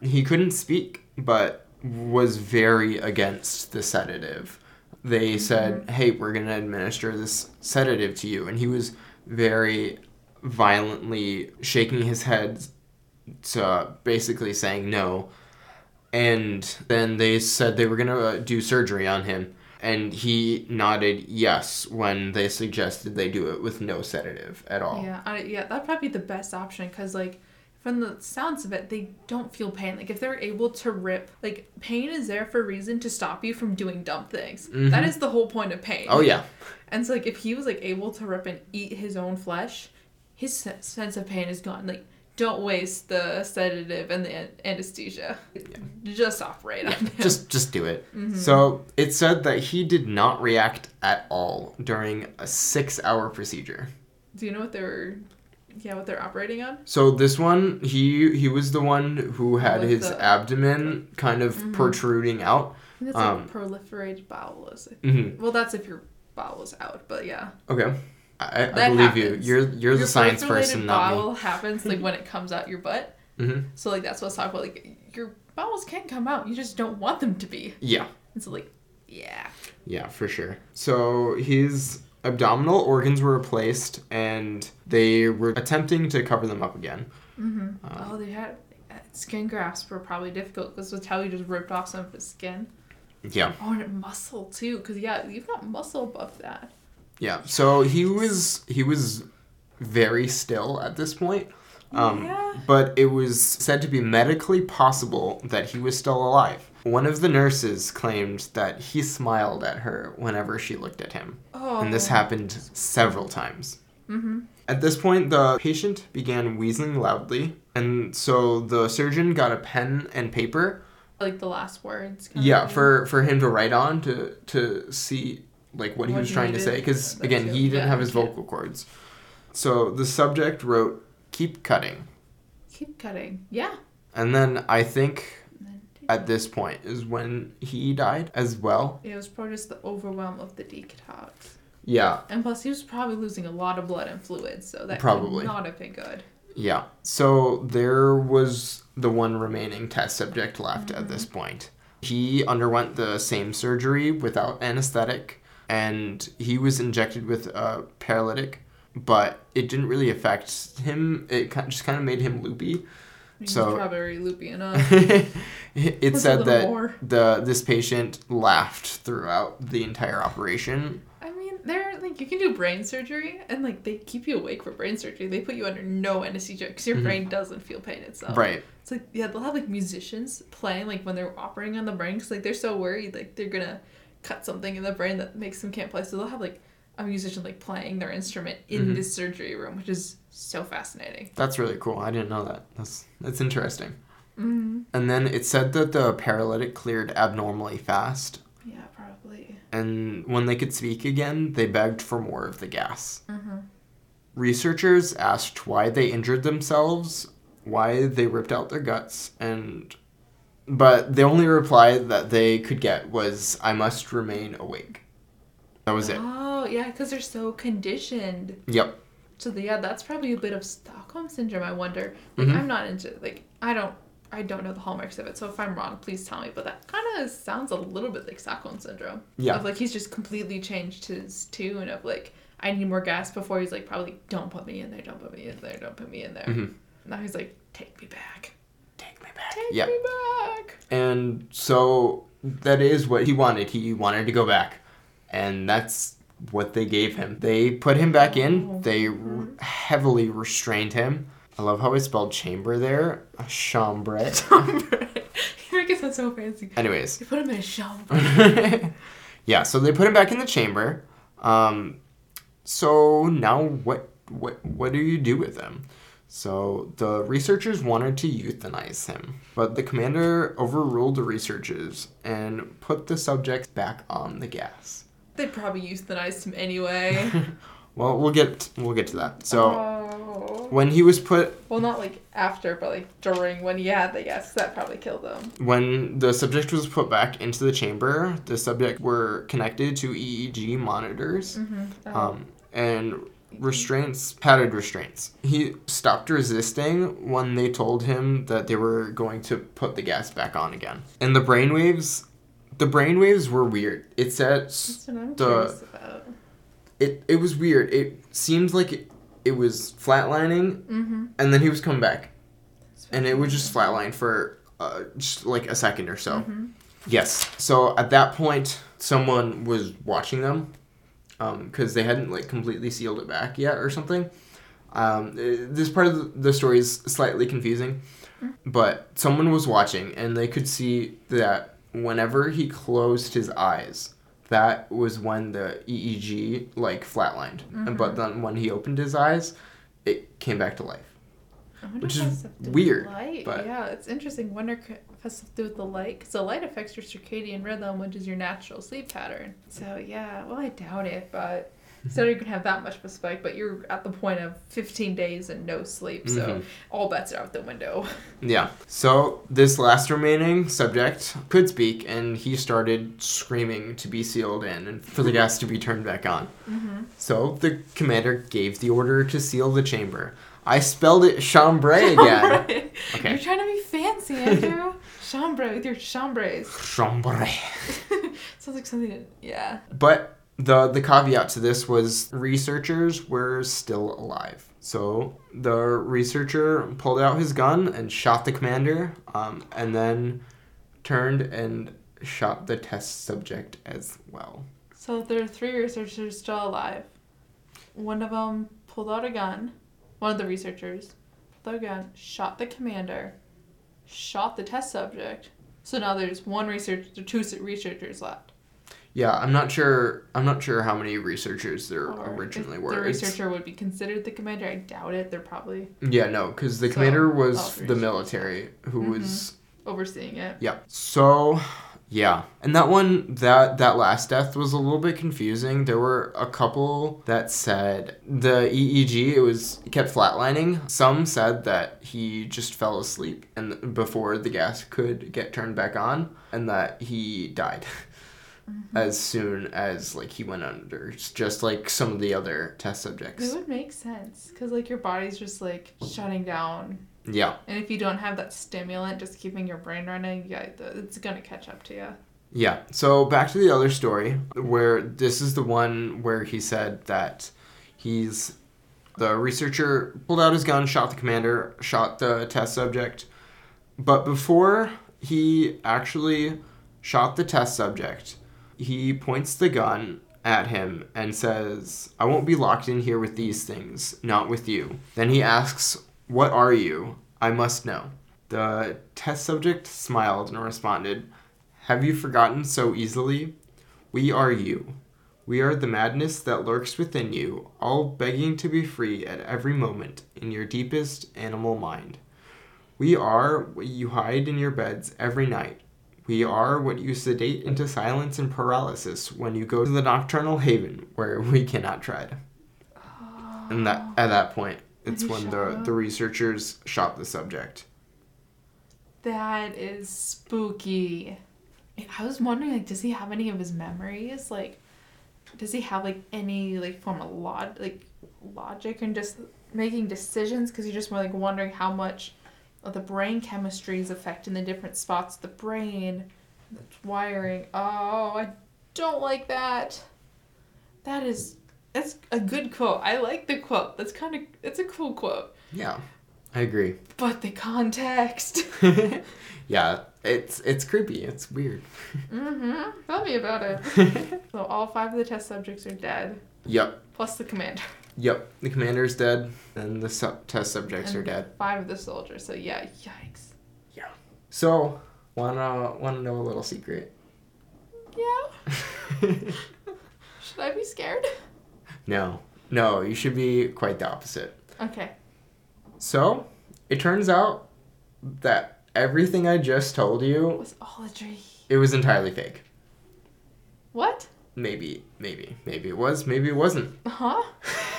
He couldn't speak, but was very against the sedative. They said, "Hey, we're gonna administer this sedative to you," and he was very violently shaking his head to basically saying no. And then they said they were gonna uh, do surgery on him, and he nodded yes when they suggested they do it with no sedative at all. yeah, I, yeah, that'd probably be the best option because like from the sounds of it, they don't feel pain. Like if they're able to rip, like pain is there for a reason to stop you from doing dumb things. That Mhm. is the whole point of pain. Oh yeah, And so, like, if he was like able to rip and eat his own flesh, his sense of pain is gone. Like, don't waste the sedative and the an- anesthesia. Just operate on him. just just do it. Mhm. So it said that he did not react at all during a six-hour procedure. Do you know what they're, yeah, what they're operating on? So this one, he he was the one who had his the- abdomen kind of Mhm. protruding out. I think it's Um, like proliferated bowels. hmm Well, that's if your bowel's out, but yeah. Okay, I, I believe you. happens. You're you're the science person, not me. bowel happens like when it comes out your butt. hmm So like that's what's talking about. Like your bowels can come out, you just don't want them to be. Yeah, It's so like, yeah. yeah, for sure. So his abdominal organs were replaced, and they were attempting to cover them up again. Mm-hmm. Um, oh, they had uh, skin grafts were probably difficult because with how you just ripped off some of his skin. Yeah, Oh, and muscle too, because yeah, you've got muscle above that. yeah. So he was he was very still at this point. Um, Yeah. But it was said to be medically possible that he was still alive. One of the nurses claimed that he smiled at her whenever she looked at him, Oh. and this happened several times. Mm-hmm. At this point, the patient began wheezing loudly, and so the surgeon got a pen and paper. Like the last words. kind Yeah, for for him to write on to to see like what he was he trying to say because again he didn't Yeah, have his vocal cords. So the subject wrote "keep cutting," keep cutting. Yeah. and then I think at this point is when he died as well. it was probably just the overwhelm of the detox. Yeah, And plus, he was probably losing a lot of blood and fluids, so that Probably. not have been good. yeah. So there was the one remaining test subject left at this mm-hmm. point. He underwent the same surgery without anesthetic, and he was injected with a paralytic, but it didn't really affect him. It just kind of made him loopy. He So- probably loopy enough. *laughs* it said that more. the this patient laughed throughout the entire operation. I mean, they're like you can do brain surgery, and like they keep you awake for brain surgery. They put you under no anesthesia because your Mhm. brain doesn't feel pain itself. Right. It's like yeah, they'll have like musicians playing like when they're operating on the brain because like they're so worried like they're gonna cut something in the brain that makes them can't play. So they'll have like a musician like playing their instrument in Mhm. this surgery room, which is so fascinating. That's really cool. I didn't know that. That's that's interesting. Mm-hmm. And then it said that the paralytic cleared abnormally fast. Yeah, probably. And when they could speak again, they begged for more of the gas. Mm-hmm. Researchers asked why they injured themselves, why they ripped out their guts, and but the only reply that they could get was I must remain awake. That was it. Oh yeah, because they're so conditioned. Yep. So the, yeah, that's probably a bit of Stockholm syndrome. I wonder. Like Mhm. I'm not into like I don't I don't know the hallmarks of it. So if I'm wrong, please tell me. But that kind of sounds a little bit like Stockholm syndrome. Yeah. Of like he's just completely changed his tune of like I need more gas before he's like probably don't put me in there, don't put me in there, don't put me in there. Mhm. Now he's like take me back, Take me back. take Yep. me back. And so that is what he wanted. He wanted to go back. And that's what they gave him. They put him back in. They r- heavily restrained him. I love how I spelled chamber there. Chambre. *laughs* you *laughs* make it sound so fancy. Anyways. They put him in a shell. *laughs* yeah, so they put him back in the chamber. Um, so now what what what do you do with him? So the researchers wanted to euthanize him, but the commander overruled the researchers and put the subject back on the gas. They probably euthanized him anyway. *laughs* Well, we'll get we'll get to that. So Oh. when he was put Well, not like after, but like during when he had the gas, that probably killed him. when the subject was put back into the chamber, the subject were connected to EEG monitors. Mm-hmm. um, and restraints, padded restraints. He stopped resisting when they told him that they were going to put the gas back on again. And the brainwaves, the brainwaves were weird. It said That's what I'm the- it. It was weird. It seemed like it, it was flatlining, Mm-hmm. and then he was coming back, and it would just flatline for uh, just like a second or so. Mm-hmm. Yes. So at that point, someone was watching them because they hadn't like completely sealed it back yet or something. Um, eh, this part of the- the story is slightly confusing, but someone was watching and they could see that whenever he closed his eyes, that was when the EEG like flatlined. And but mm-hmm. then when he opened his eyes, it came back to life. Which is that's something with weird, Light. but- yeah, it's interesting. Wonder if it has to do with the light, because the light affects your circadian rhythm, which is your natural sleep pattern. So yeah, well, I doubt it, but so you can have that much of a spike, but you're at the point of 15 days and no sleep, so Mhm. all bets are out the window. *laughs* Yeah. So this last remaining subject could speak, and he started screaming to be sealed in and for the gas to be turned back on. Mm-hmm. So the commander gave the order to seal the chamber. I spelled it chambray *laughs* again. Okay. You're trying to be fancy, Andrew. *laughs* Chambray with your chambres. Chambray. Sounds like something. Yeah. But the the caveat to this was researchers were still alive. So the researcher pulled out his gun and shot the commander, um, and then turned and shot the test subject as well. So there are three researchers still alive. One of them pulled out a gun. One of the researchers pulled out a gun, shot the commander, shot the test subject. So now there's one researcher, two researchers left. Yeah, I'm not sure. I'm not sure how many researchers there Or originally were. The It's- researcher would be considered the commander. I doubt it. They're probably Yeah, no, because the So, commander was the military who Mhm. was overseeing it. Yeah. So, yeah. And that one that that last death was a little bit confusing. There were a couple that said the EEG it was it kept flatlining. Some said that he just fell asleep and before the gas could get turned back on and that he died. *laughs* Mm-hmm. As soon as like he went under, just like some of the other test subjects. It would make sense because like your body's just like shutting down, Yeah, and if you don't have that stimulant just keeping your brain running, yeah, uh, it's gonna catch up to you. Yeah. So back to the other story where this is the one where he said that he's the researcher pulled out his gun, shot the commander, shot the test subject. But before he actually shot the test subject, he points the gun at him and says, I won't be locked in here with these things, not with you. Then he asks, What are you? I must know. The test subject smiled and responded, Have you forgotten so easily? We are you. We are the madness that lurks within you, all begging to be free at every moment in your deepest animal mind. We are what you hide in your beds every night. We are what you sedate into silence and paralysis when you go to the nocturnal haven where we cannot tread. And that at that point, it's when the, the researchers shot the subject. That is spooky. I was wondering, like, does he have any of his memories? Like, does he have like any like form of log like logic and just making decisions? Because you're just more like wondering how much of the brain chemistry is affecting the different spots of the brain, the wiring. Oh, I don't like that. That is that's a good quote. I like the quote. That's kind of it's a cool quote. Yeah, I agree. But the context. *laughs* *laughs* yeah, it's it's creepy. It's weird. Mm-hmm. Tell me about it. *laughs* So all five of the test subjects are dead, Yep, plus the commander. Yep. The commander's dead, and the su- test subjects are dead. Five of the soldiers. So yeah, yikes. Yeah. So, wanna wanna know a little secret? Yeah. *laughs* Should I be scared? no, no. You should be quite the opposite. Okay. So, it turns out that everything I just told It you, was all a dream. it was entirely fake. What? Maybe, maybe, maybe it was, maybe it wasn't. Huh?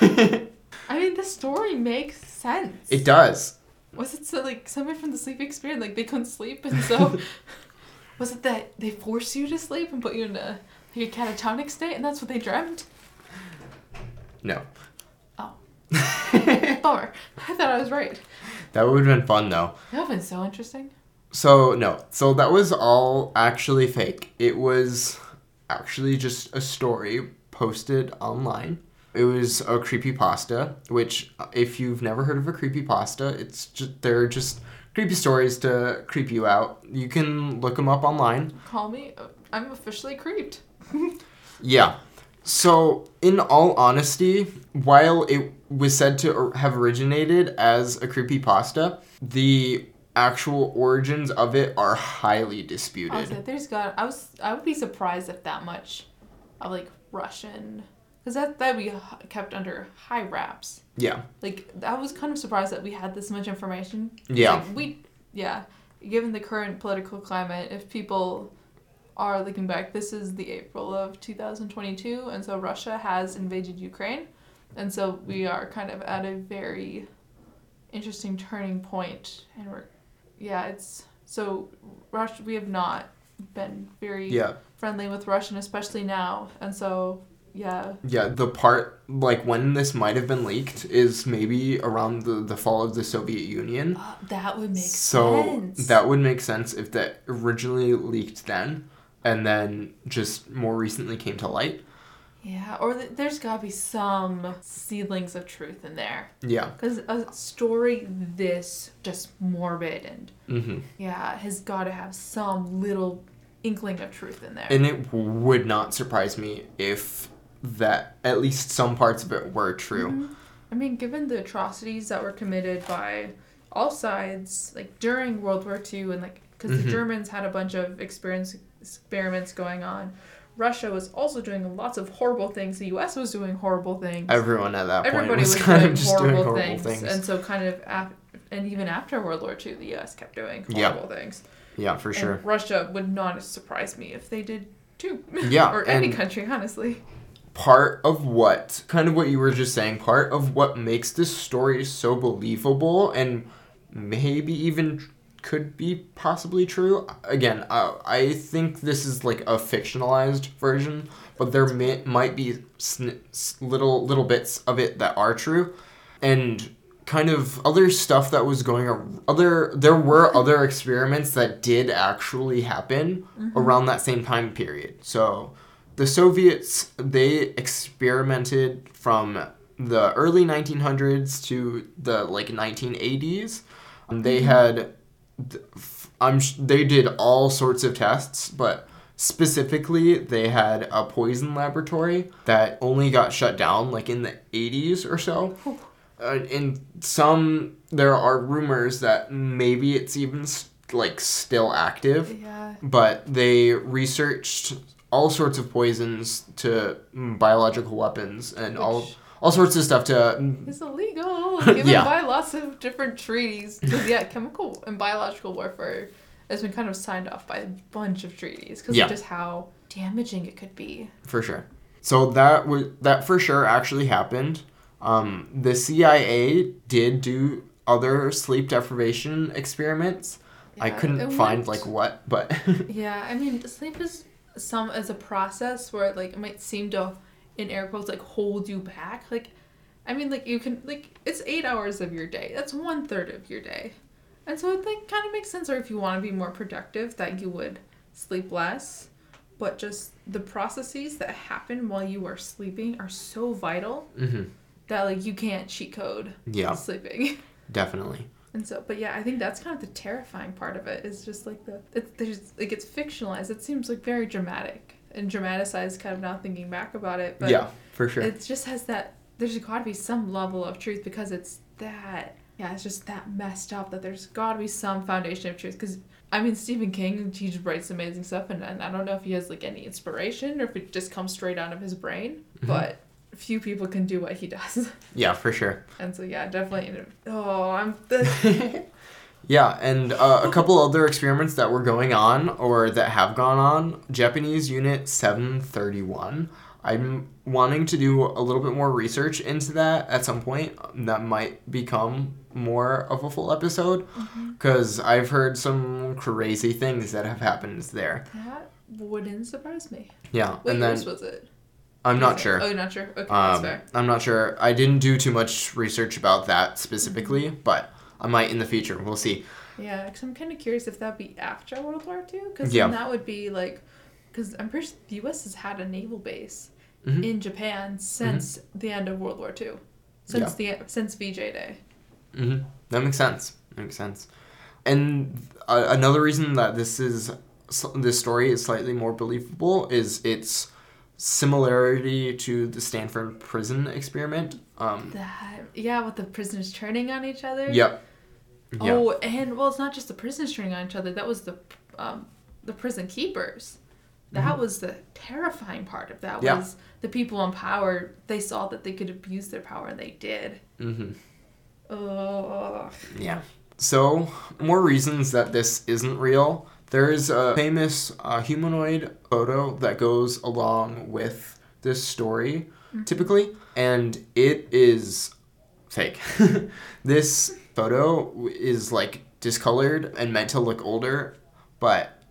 *laughs* I mean, the story makes sense. It does. Was it so like somebody from the sleep experience, like they couldn't sleep, and so *laughs* *laughs* was it that they force you to sleep and put you in a like a catatonic state, and that's what they dreamt? No. Oh. Bummer. I thought I was right. That would have been fun though. That would have been so interesting. So no, so that was all actually fake. It was actually just a story posted online. It was a creepy pasta, which uh, if you've never heard of a creepy pasta, it's just they're just creepy stories to creep you out. You can look them up online. Call me. uh, I'm officially creeped. *laughs* Yeah. So, in all honesty, while it was said to have originated as a creepy pasta, the actual origins of it are highly disputed. like, there's got. I was. I would be surprised if that much of like Russian, because that that would be kept under high wraps. Yeah. Like I was kind of surprised that we had this much information. Yeah. Like, we. Yeah. Given the current political climate, if people are looking back, this is the April of 2022, and so Russia has invaded Ukraine, and so we are kind of at a very interesting turning point, and we're, yeah, it's so Russia. We have not been very Yeah. friendly with Russian, especially now, and so yeah, Yeah, the part like when this might have been leaked is maybe around the, the fall of the Soviet Union. uh, that would make so sense. that would make sense if that originally leaked then and then just more recently came to light. Yeah, or th- there's gotta be some seedlings of truth in there. Yeah. Because a story this just morbid and, hmm yeah, has gotta have some little inkling of truth in there. And it would not surprise me if that at least some parts of it were true. Mhm. I mean, given the atrocities that were committed by all sides, like during World War II, and like, because Mhm. the Germans had a bunch of experience experiments going on, Russia was also doing lots of horrible things. The U.S. was doing horrible things. Everyone at that point Everybody was, was, kind doing of just horrible, doing horrible things. things. and so kind of af- and even after World War II, the U.S. kept doing horrible things. yeah, for And sure. Russia would not surprise me if they did too. Yeah, *laughs* or any country, honestly. part of what kind of what you were just saying part of what makes this story so believable and maybe even could be possibly true. Again uh, i think this is like a fictionalized version but there may, might be sn- little little bits of it that are true. And kind of other stuff that was going on other there were other experiments that did actually happen around that same time period. So the soviets they experimented from the early 1900s to the like 1980s Um, they had th- f- i'm they did all sorts of tests but specifically they had a poison laboratory that only got shut down like in the 80s or so uh, in some there are rumors that maybe it's even like still active Yeah. but they researched all sorts of poisons to biological weapons and Which- all sorts of stuff to mm, It's illegal. *laughs* Given Yeah. by lots of different treaties. Because yeah, chemical and biological warfare has been kind of signed off by a bunch of treaties because Yeah. of just how damaging it could be. for sure. So that was that for sure actually happened. Um, the CIA did do other sleep deprivation experiments. Yeah, I couldn't find like what, but *laughs* Yeah, I mean, sleep is some as a process where like it might seem to, in air quotes, like hold you back. Like, I mean, like you can like it's eight hours of your day. That's one third of your day, and so it like kind of makes sense. Or if you want to be more productive, that you would sleep less. But just the processes that happen while you are sleeping are so vital hmm that like you can't cheat code yeah, sleeping. *laughs* definitely. And so, but yeah, I think that's kind of the terrifying part of it is just like the it's there's like it's fictionalized. It seems like very dramatic and dramatized. Kind of now thinking back about it, but yeah, for sure. it just has that. There's got to be some level of truth because it's that. Yeah, it's just that messed up that there's got to be some foundation of truth. Because I mean, Stephen King, he just writes amazing stuff, and, and I don't know if he has like any inspiration or if it just comes straight out of his brain. Mhm. But few people can do what he does, yeah, for sure. *laughs* and so yeah, definitely. Oh, I'm the *laughs* Yeah, and uh, a couple other experiments that were going on or that have gone on. Japanese Unit 731. I'm wanting to do a little bit more research into that at some point. That might become more of a full episode because I've heard some crazy things that have happened there. That wouldn't surprise me. Yeah, What and then was it? I'm not sure. Oh, you're not sure? Okay, that's Um, fair. I'm not sure. I didn't do too much research about that specifically, Mm-hmm. but I might in the future. We'll see. Yeah, because I'm kind of curious if that'd be after World War II. Because Yeah. then that would be like, because I'm pretty sure the U.S. has had a naval base Mhm. in Japan since the end of World War II, since the since VJ Day. hmm That makes sense. That makes sense. And uh, another reason that this is this story is slightly more believable is its similarity to the Stanford prison experiment. Um, That yeah, with the prisoners turning on each other. yep. Yeah. Oh, and well, it's not just the prisoners turning on each other. That was the um, the prison keepers. That was the terrifying part of that. Mm-hmm. Yeah. Was the people in power? They saw that they could abuse their power, and they did. Mm-hmm. Oh, Yeah. So, more reasons that this isn't real. There is a famous uh, humanoid photo that goes along with this story, typically, and it is fake. *laughs* this photo is like discolored and meant to look older, but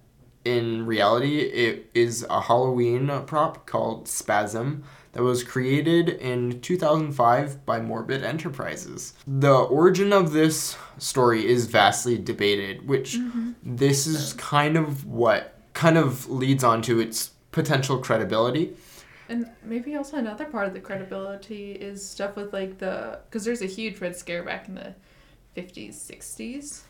in reality, it is a Halloween prop called Spasm that was created in 2005 by Morbid Enterprises. The origin of this story is vastly debated, which mm-hmm. this is kind of what kind of leads on to its potential credibility. and maybe also another part of the credibility is stuff with like the because there's a huge red scare back in the 50s, 60s,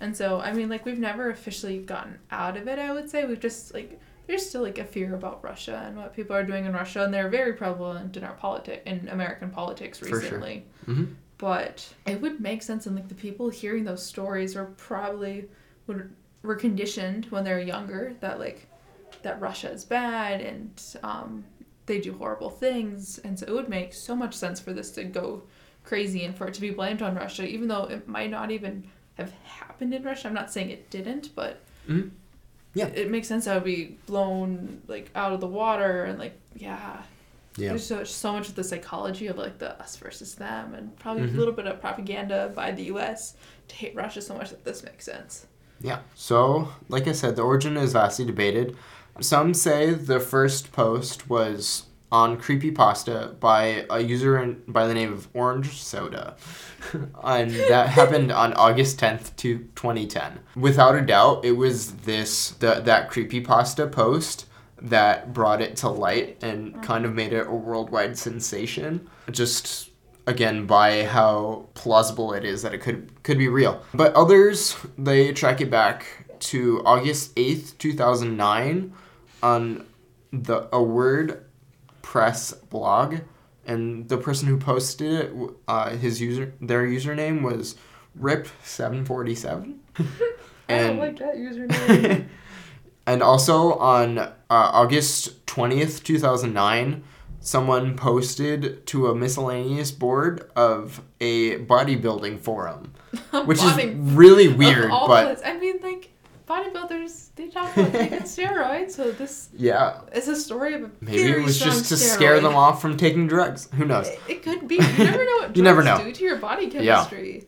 and so I mean like we've never officially gotten out of it. I would say we've just like there's still like a fear about Russia and what people are doing in Russia, and they're very prevalent in our politics, in American politics For sure. recently. Mhm. But it would make sense, and like the people hearing those stories are probably would were conditioned when they were younger that like that Russia is bad and um, they do horrible things, and so it would make so much sense for this to go crazy and for it to be blamed on Russia, even though it might not even have happened in Russia. I'm not saying it didn't, but Mhm. Yeah. it, it makes sense that would be blown like out of the water and like yeah. Yeah. There's so, so much of the psychology of like the us versus them, and probably Mhm. a little bit of propaganda by the U.S. to hate Russia so much that this makes sense. Yeah. So, like I said, the origin is vastly debated. Some say the first post was on creepypasta by a user in, by the name of Orange Soda. *laughs* and that happened on August 10th to 2010. Without a doubt, it was this the, that creepypasta post that brought it to light and kind of made it a worldwide sensation. Just again by how plausible it is that it could could be real. But others they track it back to August 8th, 2009 on the a word press blog and the person who posted it uh, his user their username was rip747 *laughs* *laughs* and that username. *laughs* and also on uh, August 20th, 2009, someone posted to a miscellaneous board of a bodybuilding forum, which is really weird, but. I mean, like bodybuilders, they talk about taking steroids, so this yeah, is a story of a maybe it was just to scare them off from taking drugs. Who knows? It, it could be. You never know what drugs *laughs* You never know. do to your body chemistry.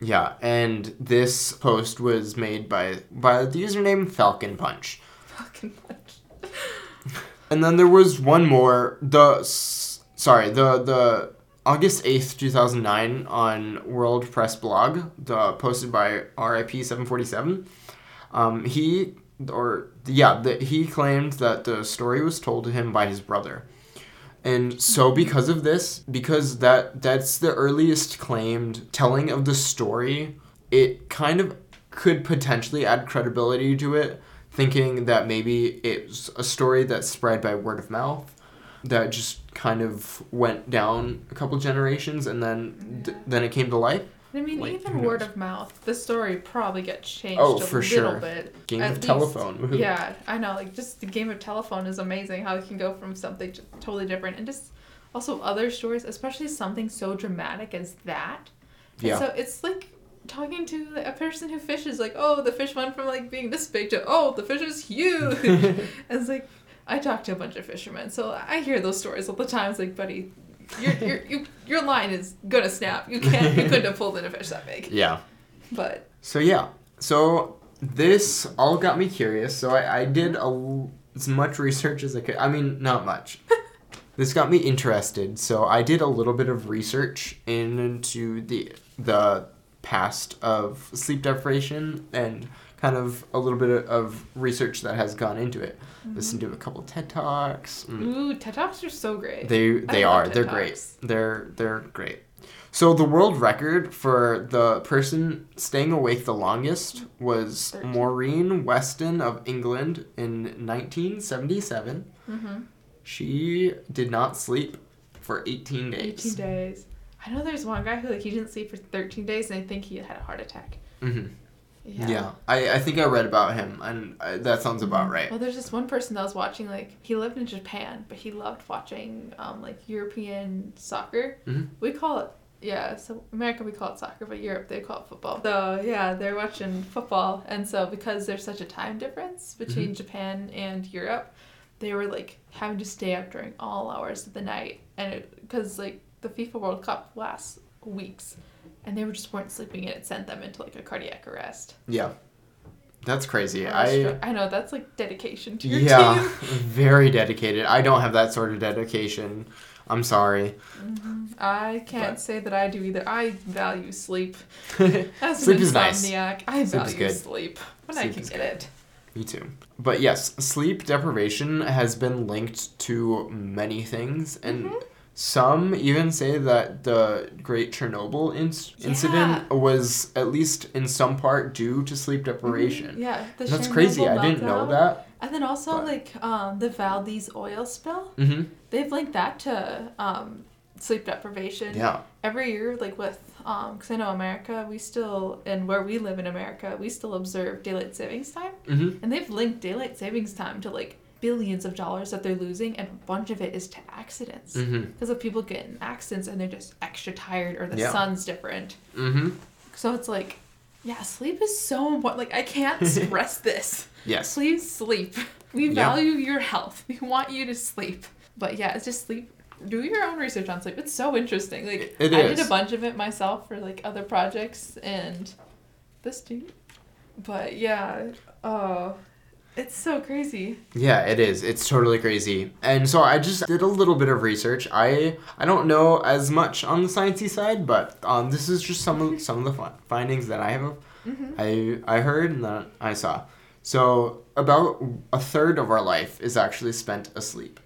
Yeah, yeah, and this post was made by by the username Falcon Punch. Fucking much. *laughs* And then there was one more. The sorry, the the August eighth, two thousand nine, on WordPress blog, the posted by RIP seven forty seven. Um, he or yeah, he claimed that the story was told to him by his brother. And so because of this, because that that's the earliest claimed telling of the story, it kind of could potentially add credibility to it, thinking that maybe it's a story that's spread by word of mouth that just kind of went down a couple generations and then th- then it came to life. I mean, Like, even word of mouth, the story probably gets changed Oh, a for little sure. bit. Game At of least- telephone. woohoo. Yeah, I know. Like just the game of telephone is amazing. How it can go from something totally different, and just also other stories, especially something so dramatic as that. And Yeah. So it's like talking to a person who fishes. Like, oh, the fish went from like being this big to oh, the fish is huge. *laughs* and it's like I talk to a bunch of fishermen, so I hear those stories all the time. It's like, buddy. Your, your, you, your line is gonna snap. You can't. You couldn't have pulled in a fish that big. Yeah. But So yeah, so this all got me curious. So I, I did a, as much research as I could. I mean, not much. *laughs* this got me interested. So I did a little bit of research into the the past of sleep deprivation and kind of a little bit of research that has gone into it. Listen to a couple TED talks. mm, ooh, TED talks are so great. they they are. They're Talks. great. They're they're great. So the world record for the person staying awake the longest was Thirteen. Maureen Weston of England in 1977. Mm-hmm. She did not sleep for 18 days. 18 days. I know there's one guy who like he didn't sleep for 13 days and I think he had a heart attack. hmm Yeah. Yeah, I, I think I read about him, and uh, that sounds about right. Well, there's this one person that was watching like he lived in Japan, but he loved watching um like European soccer. Mhm. We call it yeah, so America we call it soccer, but Europe they call it football. So yeah, they're watching football, and so because there's such a time difference between Mm-hmm. Japan and Europe, they were like having to stay up during all hours of the night, and because like the FIFA World Cup last weeks, and they were just weren't sleeping, and it sent them into like a cardiac arrest. Yeah, that's crazy. I, I I know that's like dedication to your yeah, team. *laughs* very dedicated. I don't have that sort of dedication. I'm sorry. I can't But- say that I do either. I value sleep. *laughs* As Sleep an is nice. insomniac, I Sleep is value good. sleep when I can get good. it. Me too. But yes, sleep deprivation has been linked to many things, and Mhm. Some even say that the Great Chernobyl inc- incident was at least in some part due to sleep deprivation. Yeah, the That's crazy. Chernobyl I didn't know that. And then also But- like um, the Valdez oil spill. hmm They've linked that to um, sleep deprivation. Yeah. Every year, like with, because I know America, we still, and where we live in America, we still observe daylight savings time. hmm And they've linked daylight savings time to like billions of dollars that they're losing, and a bunch of it is to accidents. Mm-hmm. Because of people get in accidents and they're just extra tired or the Yeah. sun's different. Mm-hmm. So it's like, yeah, sleep is so important. Like, I can't *laughs* stress this. Yes. Please sleep. We Yeah. value your health. We want you to sleep. But yeah, it's just sleep. Do your own research on sleep. It's so interesting. Like It I did a bunch of it myself for like other projects and this too. But yeah, oh, it's so crazy. Yeah, it is. It's totally crazy. And so I just did a little bit of research. I I don't know as much on the sciencey side, but um, this is just some of some of the fi- findings that I have Mm-hmm. I I heard and that I saw. So about a third of our life is actually spent asleep.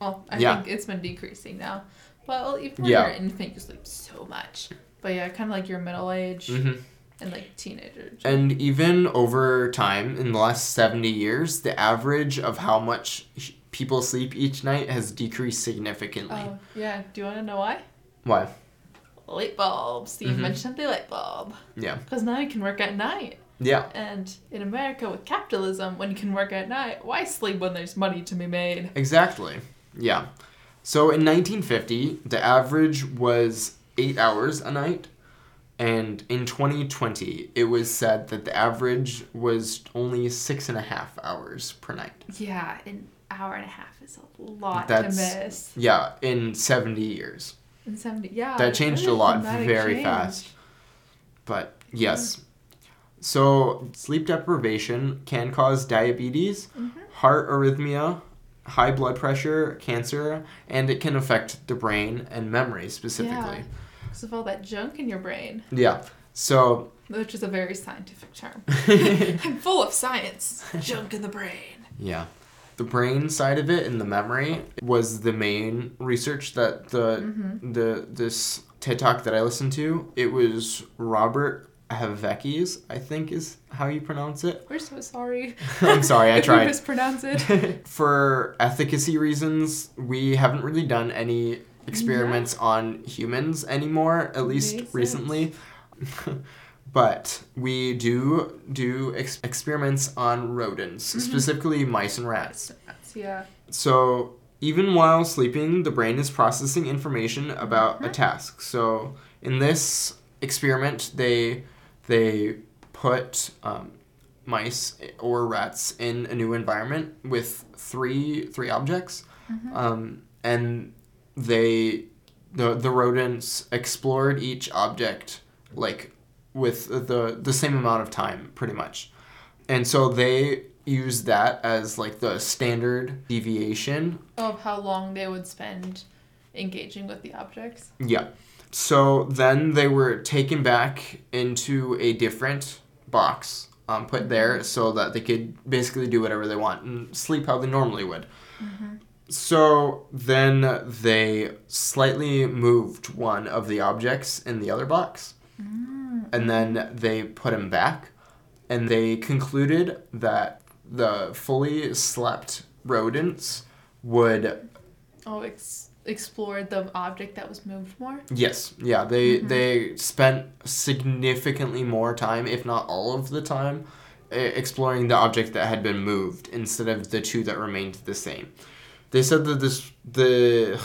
Well, I Yeah. think it's been decreasing now. Well, even when Yeah. you're an infant, you sleep so much. But yeah, kind of like your middle age hmm and like teenager. And even over time, in the last 70 years, the average of how much people sleep each night has decreased significantly. Oh yeah. Do you want to know why? Why? Light bulb. Steve Mhm. mentioned the light bulb. Yeah. Because now you can work at night. Yeah. And in America, with capitalism, when you can work at night, why sleep when there's money to be made? Exactly. Yeah. So in 1950, the average was eight hours a night. And in 2020, it was said that the average was only six and a half hours per night. Yeah, an hour and a half is a lot That's- to miss. Yeah, in 70 years. In 70, yeah. that changed a lot very change. fast. But yes. So sleep deprivation can cause diabetes, Mm-hmm. heart arrhythmia, high blood pressure, cancer, and it can affect the brain and memory specifically. Because of all that junk in your brain, Yeah. So which is a very scientific term. *laughs* I'm full of science. Junk in the brain. yeah. The brain side of it and the memory was the main research that the Mm-hmm. the this TED talk that I listened to. It was Robert Havekes, I think is how you pronounce it. We're so sorry. *laughs* I'm sorry, I *laughs* tried. mispronounce it. For efficacy reasons, we haven't really done any experiments on humans anymore, at least Makes recently. *laughs* but we do do ex- experiments on rodents, specifically mice and rats. That's, yeah. So even while sleeping, the brain is processing information about a task. So in this experiment, they they put um, mice or rats in a new environment with three three objects, um, and they the the rodents explored each object like with the the same amount of time, pretty much, and so they use that as like the standard deviation Of how long they would spend engaging with the objects. Yeah. So then they were taken back into a different box, um, put there so that they could basically do whatever they want and sleep how they normally would. So then they slightly moved one of the objects in the other box, mm. and then they put him back, and they concluded that the fully slept rodents would Oh, ex- explored the object that was moved more. Yes, yeah, they mm-hmm. they spent significantly more time, if not all of the time, exploring the object that had been moved instead of the two that remained the same. They said that this the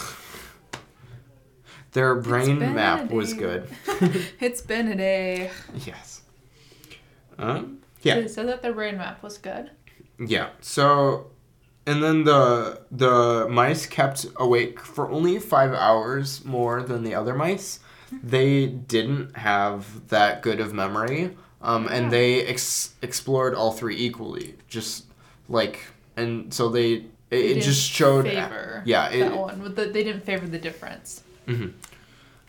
*laughs* their brain map was good. *laughs* It's been a day. *laughs* yes. Um, yeah. They said that their brain map was good. Yeah. So, and then the the mice kept awake for only five hours more than the other mice. They didn't have that good of memory, um, Yeah. and they ex- explored all three equally. Just like, and so they it, it just showed. favor yeah, it- that one. But the, they didn't favor the difference.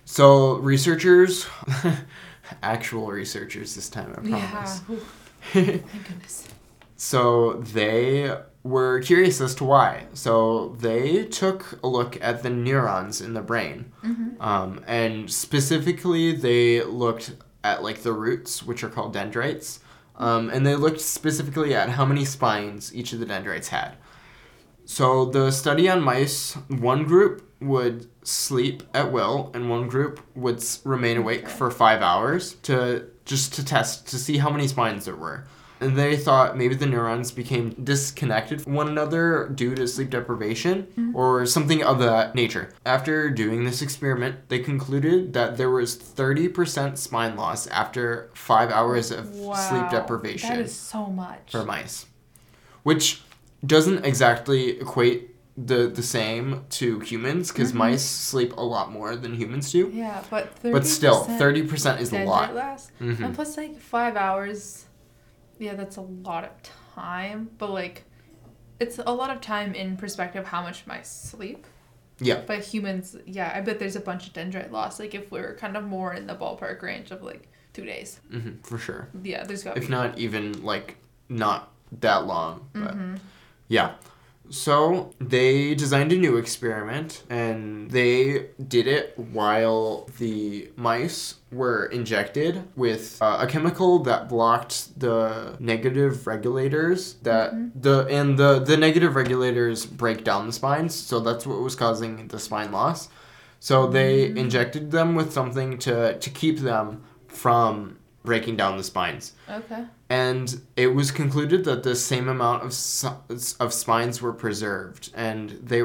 So researchers, *laughs* actual researchers this time, I Yeah. promise. Ooh, *laughs* Thank goodness. So they were curious as to why. So they took a look at the neurons in the brain, um, and specifically they looked at like the roots, which are called dendrites, um, and they looked specifically at how many spines each of the dendrites had. So the study on mice, one group would sleep at will, and one group would remain awake for five hours to just to test to see how many spines there were. And they thought maybe the neurons became disconnected from one another due to sleep deprivation mm-hmm. or something of that nature. After doing this experiment, they concluded that there was 30% spine loss after five hours of sleep deprivation That is so much. for mice, which doesn't exactly equate the the same to humans because mice sleep a lot more than humans do. yeah, but 30 But still, 30% is a lot. Mhm. And plus, like five hours, yeah, that's a lot of time. But like, it's a lot of time in perspective how much mice sleep. Yeah. But humans, yeah, I bet there's a bunch of dendrite loss. Like if we're kind of more in the ballpark range of like two days. hmm for sure. Yeah, there's got. If not even like not that long, but Mm-hmm. Yeah. So they designed a new experiment and they did it while the mice were injected with uh, a chemical that blocked the negative regulators that the and the the negative regulators break down the spines so that's what was causing the spine loss so they injected them with something to to keep them from breaking down the spines Okay. And it was concluded that the same amount of of spines were preserved and they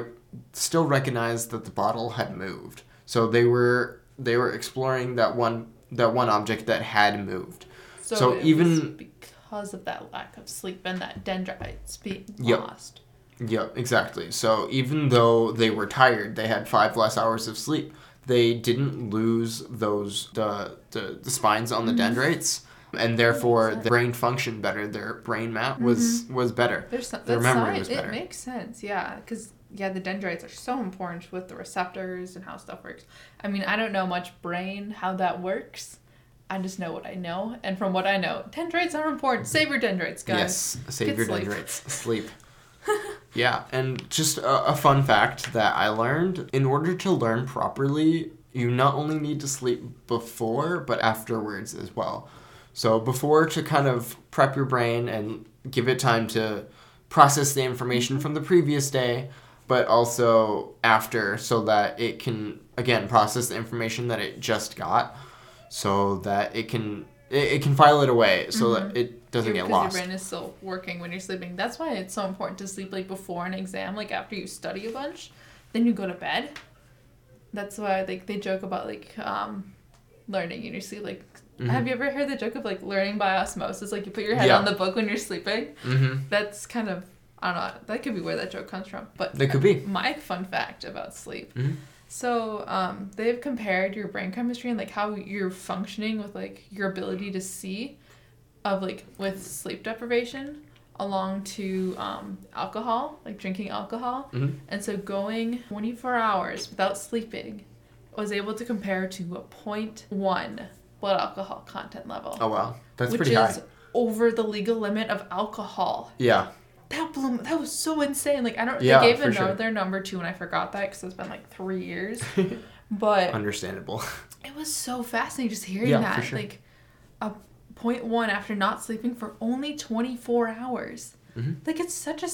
still recognized that the bottle had moved. So they were they were exploring that one that one object that had moved. So, So even- because of that lack of sleep and that dendrites being Yep. lost. yeah exactly. So even though they were tired they had five less hours of sleep they didn't lose those the the, the spines on the mm-hmm. dendrites and therefore the brain functioned better their brain map was mm-hmm. was better There's some, Their that's memory science. was better. It makes sense, yeah, because yeah, the dendrites are so important with the receptors and how stuff works. I mean, I don't know much brain how that works. I just know what I know, and from what I know, dendrites are important. Save your dendrites, guys. Yes, save Get your sleep. dendrites. *laughs* Sleep. yeah, and just a, a fun fact that I learned in order to learn properly, you not only need to sleep before, but afterwards as well. So, before to kind of prep your brain and give it time to process the information from the previous day, but also after so that it can, again, process the information that it just got so that it can. It, it can file it away so that it doesn't Your- get lost. Your brain is still working when you're sleeping. That's why it's so important to sleep like before an exam, like after you study a bunch, then you go to bed. That's why like they joke about like um, learning in your sleep. Like, Mhm. have you ever heard the joke of like learning by osmosis? Like you put your head Yeah. on the book when you're sleeping. Mm-hmm. That's kind of I don't know. That could be where that joke comes from. But That could be. my fun fact about sleep. Mhm. So um, they've compared your brain chemistry and like how you're functioning with like your ability to see, of like with sleep deprivation, along to um, alcohol, like drinking alcohol, Mhm. and so going 24 hours without sleeping, was able to compare to a 0.1 blood alcohol content level, Oh wow, that's which pretty is over the legal limit of alcohol. Yeah, that blew that was so insane. Like i don't Yeah, they gave for sure. another number too and i forgot that because it's been like three years. *laughs* But understandable. *laughs* it was so fascinating just hearing Yeah, that. for sure. like a point one after not sleeping for only 24 hours Mhm. like it's such a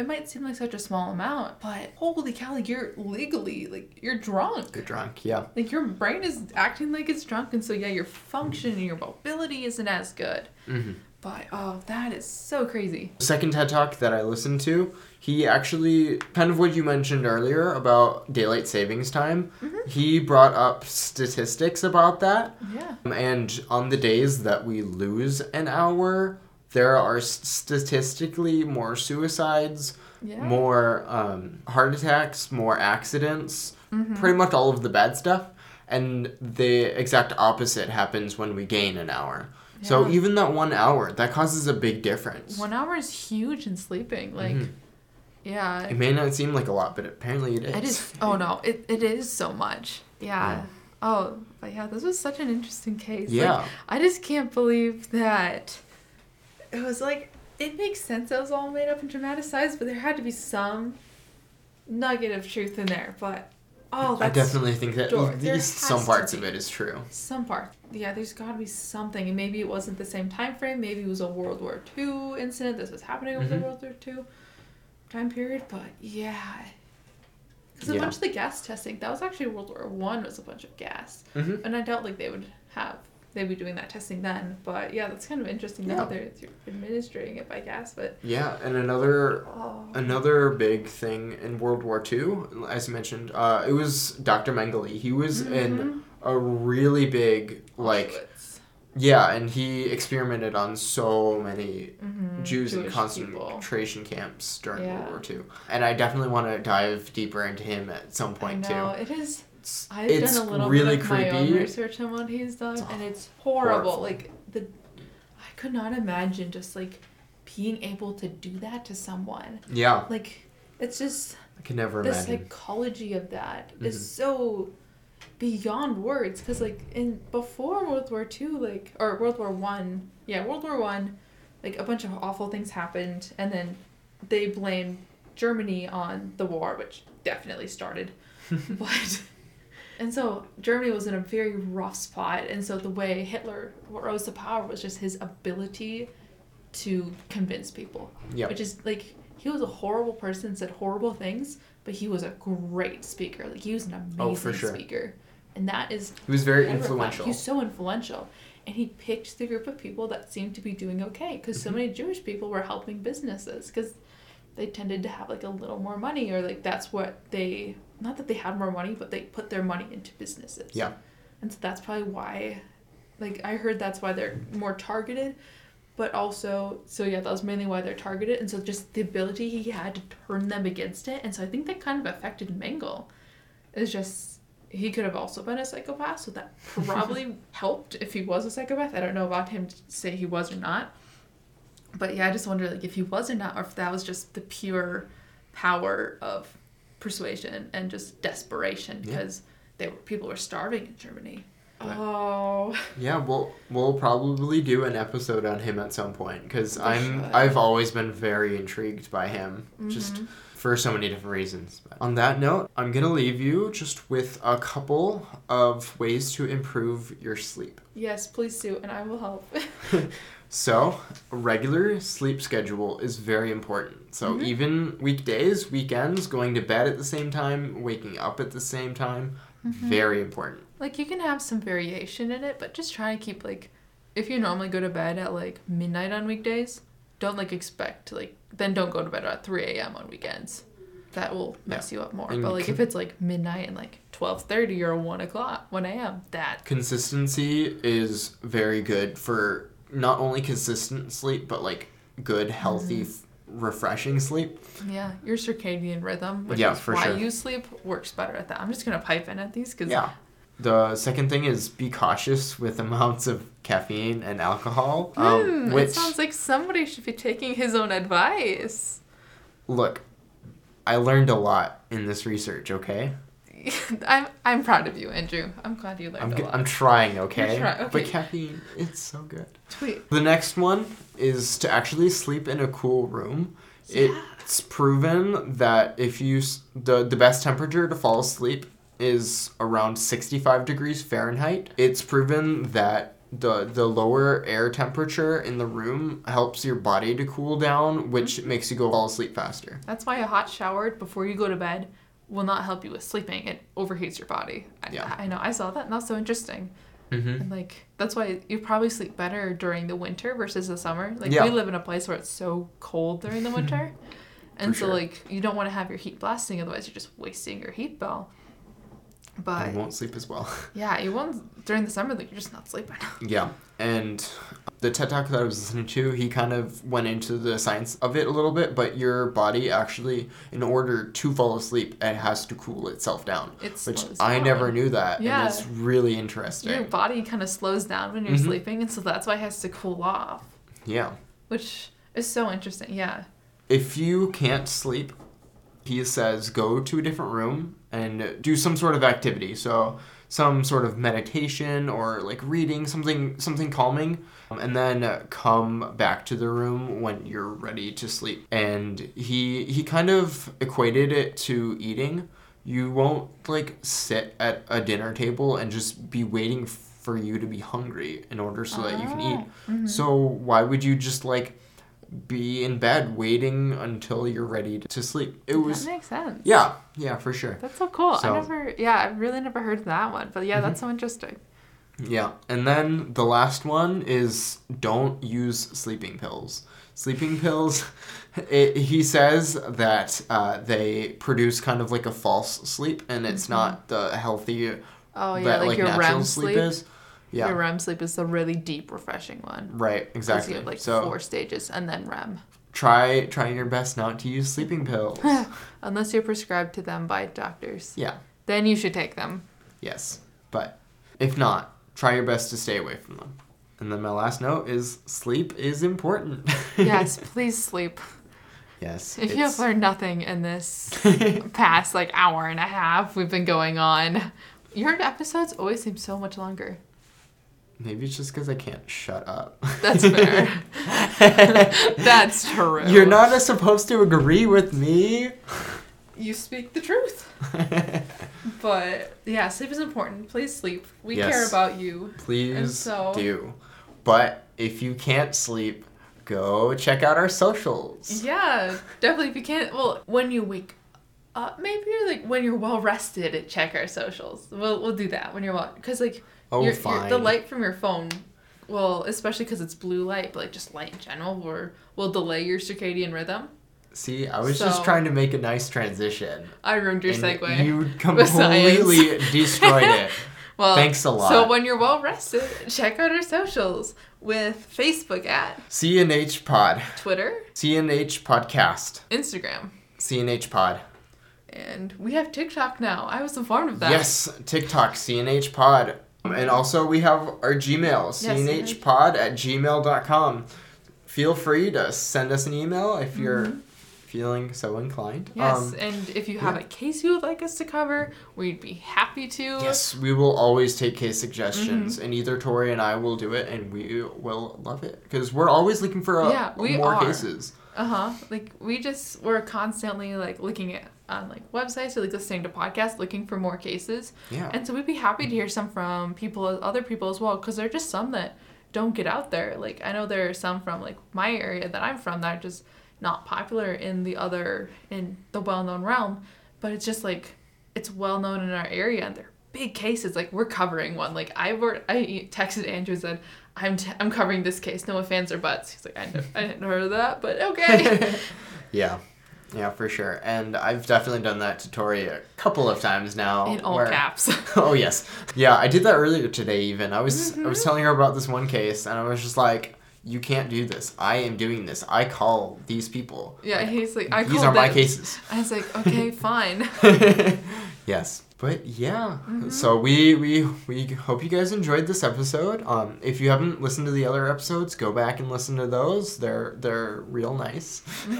it might seem like such a small amount but holy cow like you're legally like you're drunk You're drunk. Yeah. like your brain is acting like it's drunk and so yeah your function and your mobility isn't as good hmm but oh that is so crazy The second TED talk that I listened to, he actually kind of what you mentioned earlier about daylight savings time. Mm-hmm. He brought up statistics about that, yeah and on the days that we lose an hour, there are statistically more suicides, yeah more um, heart attacks, more accidents, Mm-hmm. pretty much all of the bad stuff. And the exact opposite happens when we gain an hour. So even that one hour, that causes a big difference. One hour is huge in sleeping. Like, Mhm. yeah, It may not seem like a lot, but apparently it is. it is. Oh no, it, it is so much. Yeah. Yeah. Oh, but yeah, this was such an interesting case. Like, Yeah. I just can't believe that it was like it makes sense that it was all made up and dramatized, but there had to be some nugget of truth in there. But oh, I definitely think that at least some parts of it is true. some part. Yeah, there's got to be something, and maybe it wasn't the same time frame. Maybe it was a World War II incident. This was happening over Mhm. the World War II time period. But yeah, because a Yeah. bunch of the gas testing that was actually World War One was a bunch of gas, Mm-hmm. and I doubt like they would have they'd be doing that testing then. But yeah, that's kind of interesting Yeah. that they're, administering it by gas. But Yeah, and another oh, another big thing in World War II, as you mentioned, uh, it was Dr. Mengele. He was in Mhm. a really big like Auschwitz. yeah, and he experimented on so many Mhm. Jews in Jewish people. concentration camps during Yeah. World War II. And I definitely want to dive deeper into him at some point I know too. it is. It's, I've it's done a little really bit of my own research on what he's done, It's and it's horrible. horrible. Like the, I could not imagine just like being able to do that to someone. Yeah, Like it's just I can never the imagine. The psychology of that is Mhm. so beyond words. Because like in before World War Two, like or World War One, yeah, World War One, like a bunch of awful things happened, and then they blamed Germany on the war, which definitely started. *laughs* but and so Germany was in a very rough spot, and so the way Hitler rose to power was just his ability to convince people Yep. which is like he was a horrible person, said horrible things, but he was a great speaker. Like he was an amazing Oh, for sure. speaker, and that is He was very influential. He was so influential, and he picked the group of people that seemed to be doing okay because so Mhm. many Jewish people were helping businesses because they tended to have like a little more money or like that's what they not that they had more money but they put their money into businesses. Yeah. and so that's probably why like i heard that's why they're more targeted but also so yeah that was mainly why they're targeted. And so just the ability he had to turn them against it. And so i think that kind of affected Mengele. it's just he could have also been a psychopath so that *laughs* probably helped if he was a psychopath. I don't know about him to say he was or not. But yeah i just wonder like if he was or not or if that was just the pure power of persuasion and just desperation Yeah. because they were people were starving in germany oh Yeah, we'll we'll probably do an episode on him at some point because I'm should. I've always been very intrigued by him, just Mhm. for so many different reasons. But on that note, I'm gonna leave you just with a couple of ways to improve your sleep. yes please do and i will help *laughs* So, a regular sleep schedule is very important. So, Mhm. even weekdays, weekends, going to bed at the same time, waking up at the same time, Mm-hmm. very important. like you can have some variation in it but just try to keep like if you normally go to bed at like midnight on weekdays don't like expect like then don't go to bed at 3 a.m on weekends that will mess you up more And but like con- if it's like midnight and like 12.30 or 1 o'clock 1 a.m that Consistency is very good for not only consistent sleep, but like good, healthy, f- refreshing sleep. yeah your circadian rhythm which Yeah, is why sure. you sleep works better at that i'm just gonna pipe in at these because Yeah. The second thing is be cautious with *laughs* amounts of caffeine and alcohol. Um, Hmm, which it sounds like somebody should be taking his own advice look, I learned a lot in this research. Okay, *laughs* I'm I'm proud of you, Andrew. I'm glad you learned I'm a g- lot. I'm trying. Okay, try- but caffeine, it's so good. Tweet. The next one is to actually sleep in a cool room. Yeah. It's proven that if you s- the the best temperature to fall asleep is around 65 degrees Fahrenheit. It's proven that the the lower air temperature in the room helps your body to cool down, which mm-hmm. makes you go fall asleep faster. That's why a hot shower before you go to bed will not help you with sleeping. It overheats your body. I, Yeah. I know. I saw that, and that's so interesting. Mm-hmm. And like that's why you probably sleep better during the winter versus the summer. Like Yeah. we live in a place where it's so cold during the *laughs* winter, and so sure. like you don't want to have your heat blasting, otherwise you're just wasting your heat bill. But You won't sleep as well. *laughs* yeah, you won't during the summer. Like you're just not sleeping. Yeah, and the TED Talk that I was listening to, he kind of went into the science of it a little bit, but your body actually, in order to fall asleep, it has to cool itself down. It Which I down. never knew that, Yeah. and it's really interesting. Your body kind of slows down when you're Mhm. sleeping, and so that's why it has to cool off, Yeah. which is so interesting. Yeah. If you can't sleep, he says go to a different room and do some sort of activity. So some sort of meditation or like reading something something calming um, and then uh, come back to the room when you're ready to sleep. And he he kind of equated it to eating. You won't like sit at a dinner table and just be waiting for you to be hungry in order so that you can eat. Mhm. so why would you just like be in bed waiting until you're ready to sleep? It was that makes sense. yeah, yeah, for sure. That's so cool. So- I never, yeah, I really never heard that one. But yeah, Mhm. that's so interesting. Yeah, and then the last one is don't use sleeping pills. Sleeping pills, *laughs* it, he says that uh, they produce kind of like a false sleep, and it's not the healthy Mm-hmm. Oh yeah, that like, like, your natural REM sleep, sleep. is. Yeah, Your REM sleep is the really deep, refreshing one. Right. exactly. You have like so four stages and then REM. try try your best not to use sleeping pills. *laughs* Unless you're prescribed to them by doctors. yeah, Then you should take them. yes, but if not, try your best to stay away from them. And then my last note is sleep is important. *laughs* Yes, please sleep. yes. If you have learned nothing in this *laughs* past like hour and a half we've been going on, your episodes always seem so much longer. Maybe it's just because I can't shut up. That's fair. *laughs* That's true. You're not supposed to agree with me. You speak the truth. *laughs* But yeah, sleep is important. Please sleep. We care about you. Please so- do. But if you can't sleep, go check out our socials. Yeah, definitely. If you can't, well, when you wake up, maybe like when you're well rested, check our socials. We'll we'll do that when you're well, because like Oh, your, fine. the light from your phone, well, especially because it's blue light, but like just light in general, will will delay your circadian rhythm. See, I was So- just trying to make a nice transition. I ruined your segue. You *laughs* completely destroyed it. *laughs* well, thanks a lot. So when you're well rested, check out our socials with Facebook at CNH Pod. Twitter, CNH Podcast. Instagram, CNH Pod. and we have TikTok now. I was informed of that. Yes, TikTok, CNH Pod. And also we have our Gmail, Yes, cnhpod at gmail.com. Feel free to send us an email if you're feeling so inclined. Mm-hmm. Yes, Um, and if you have yeah. a case you would like us to cover, we'd be happy to. yes, we will always take case suggestions, Mm-hmm. and either Torii and I will do it, and we will love it because we're always looking for uh Yeah, we more are. cases. Uh huh. Like we just we're constantly like looking at on like websites or like listening to podcasts, looking for more cases. Yeah. And so we'd be happy to hear some from people, other people as well, because there are just some that don't get out there. Like I know there are some from like my area that I'm from that are just not popular in the other in the well-known realm, but it's just like it's well known in our area and they're big cases. Like we're covering one. Like I I texted Andrew and said. I'm, t- I'm covering this case. No offense or buts. He's like, I, know, I didn't heard of that, but okay. *laughs* Yeah. Yeah, for sure. And I've definitely done that to Torii a couple of times now. In all where- caps. *laughs* Oh yes, yeah. I did that earlier today. Even I was I Mm-hmm. was telling her about this one case, and I was just like, "You can't do this. I am doing this. I call these people. Yeah, he's like, I These are my cases." I was like, okay, *laughs* fine. yes, but yeah. Mm-hmm. So we we we hope you guys enjoyed this episode. Um, if you haven't listened to the other episodes, go back and listen to those. They're they're real nice. *laughs*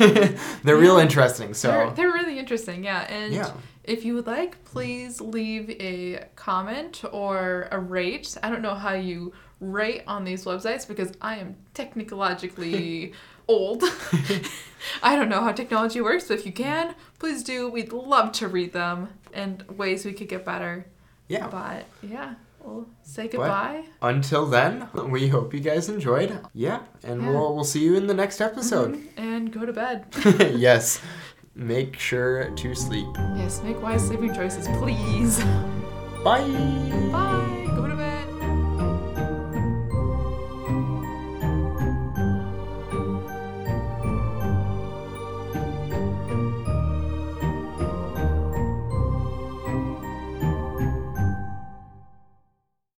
they're real interesting. So they're, they're really interesting, yeah. And Yeah. if you would like, please leave a comment or a rate. I don't know how you rate on these websites because I am technologically *laughs* old. *laughs* I don't know how technology works, but if you can, please do. We'd love to read them and ways we could get better. yeah. But yeah, we'll say goodbye. Until then, we hope you guys enjoyed. Yeah, and Yeah. we'll we'll see you in the next episode. Mm-hmm. And go to bed. *laughs* yes. Make sure to sleep. yes, make wise sleeping choices, please. Bye. Bye.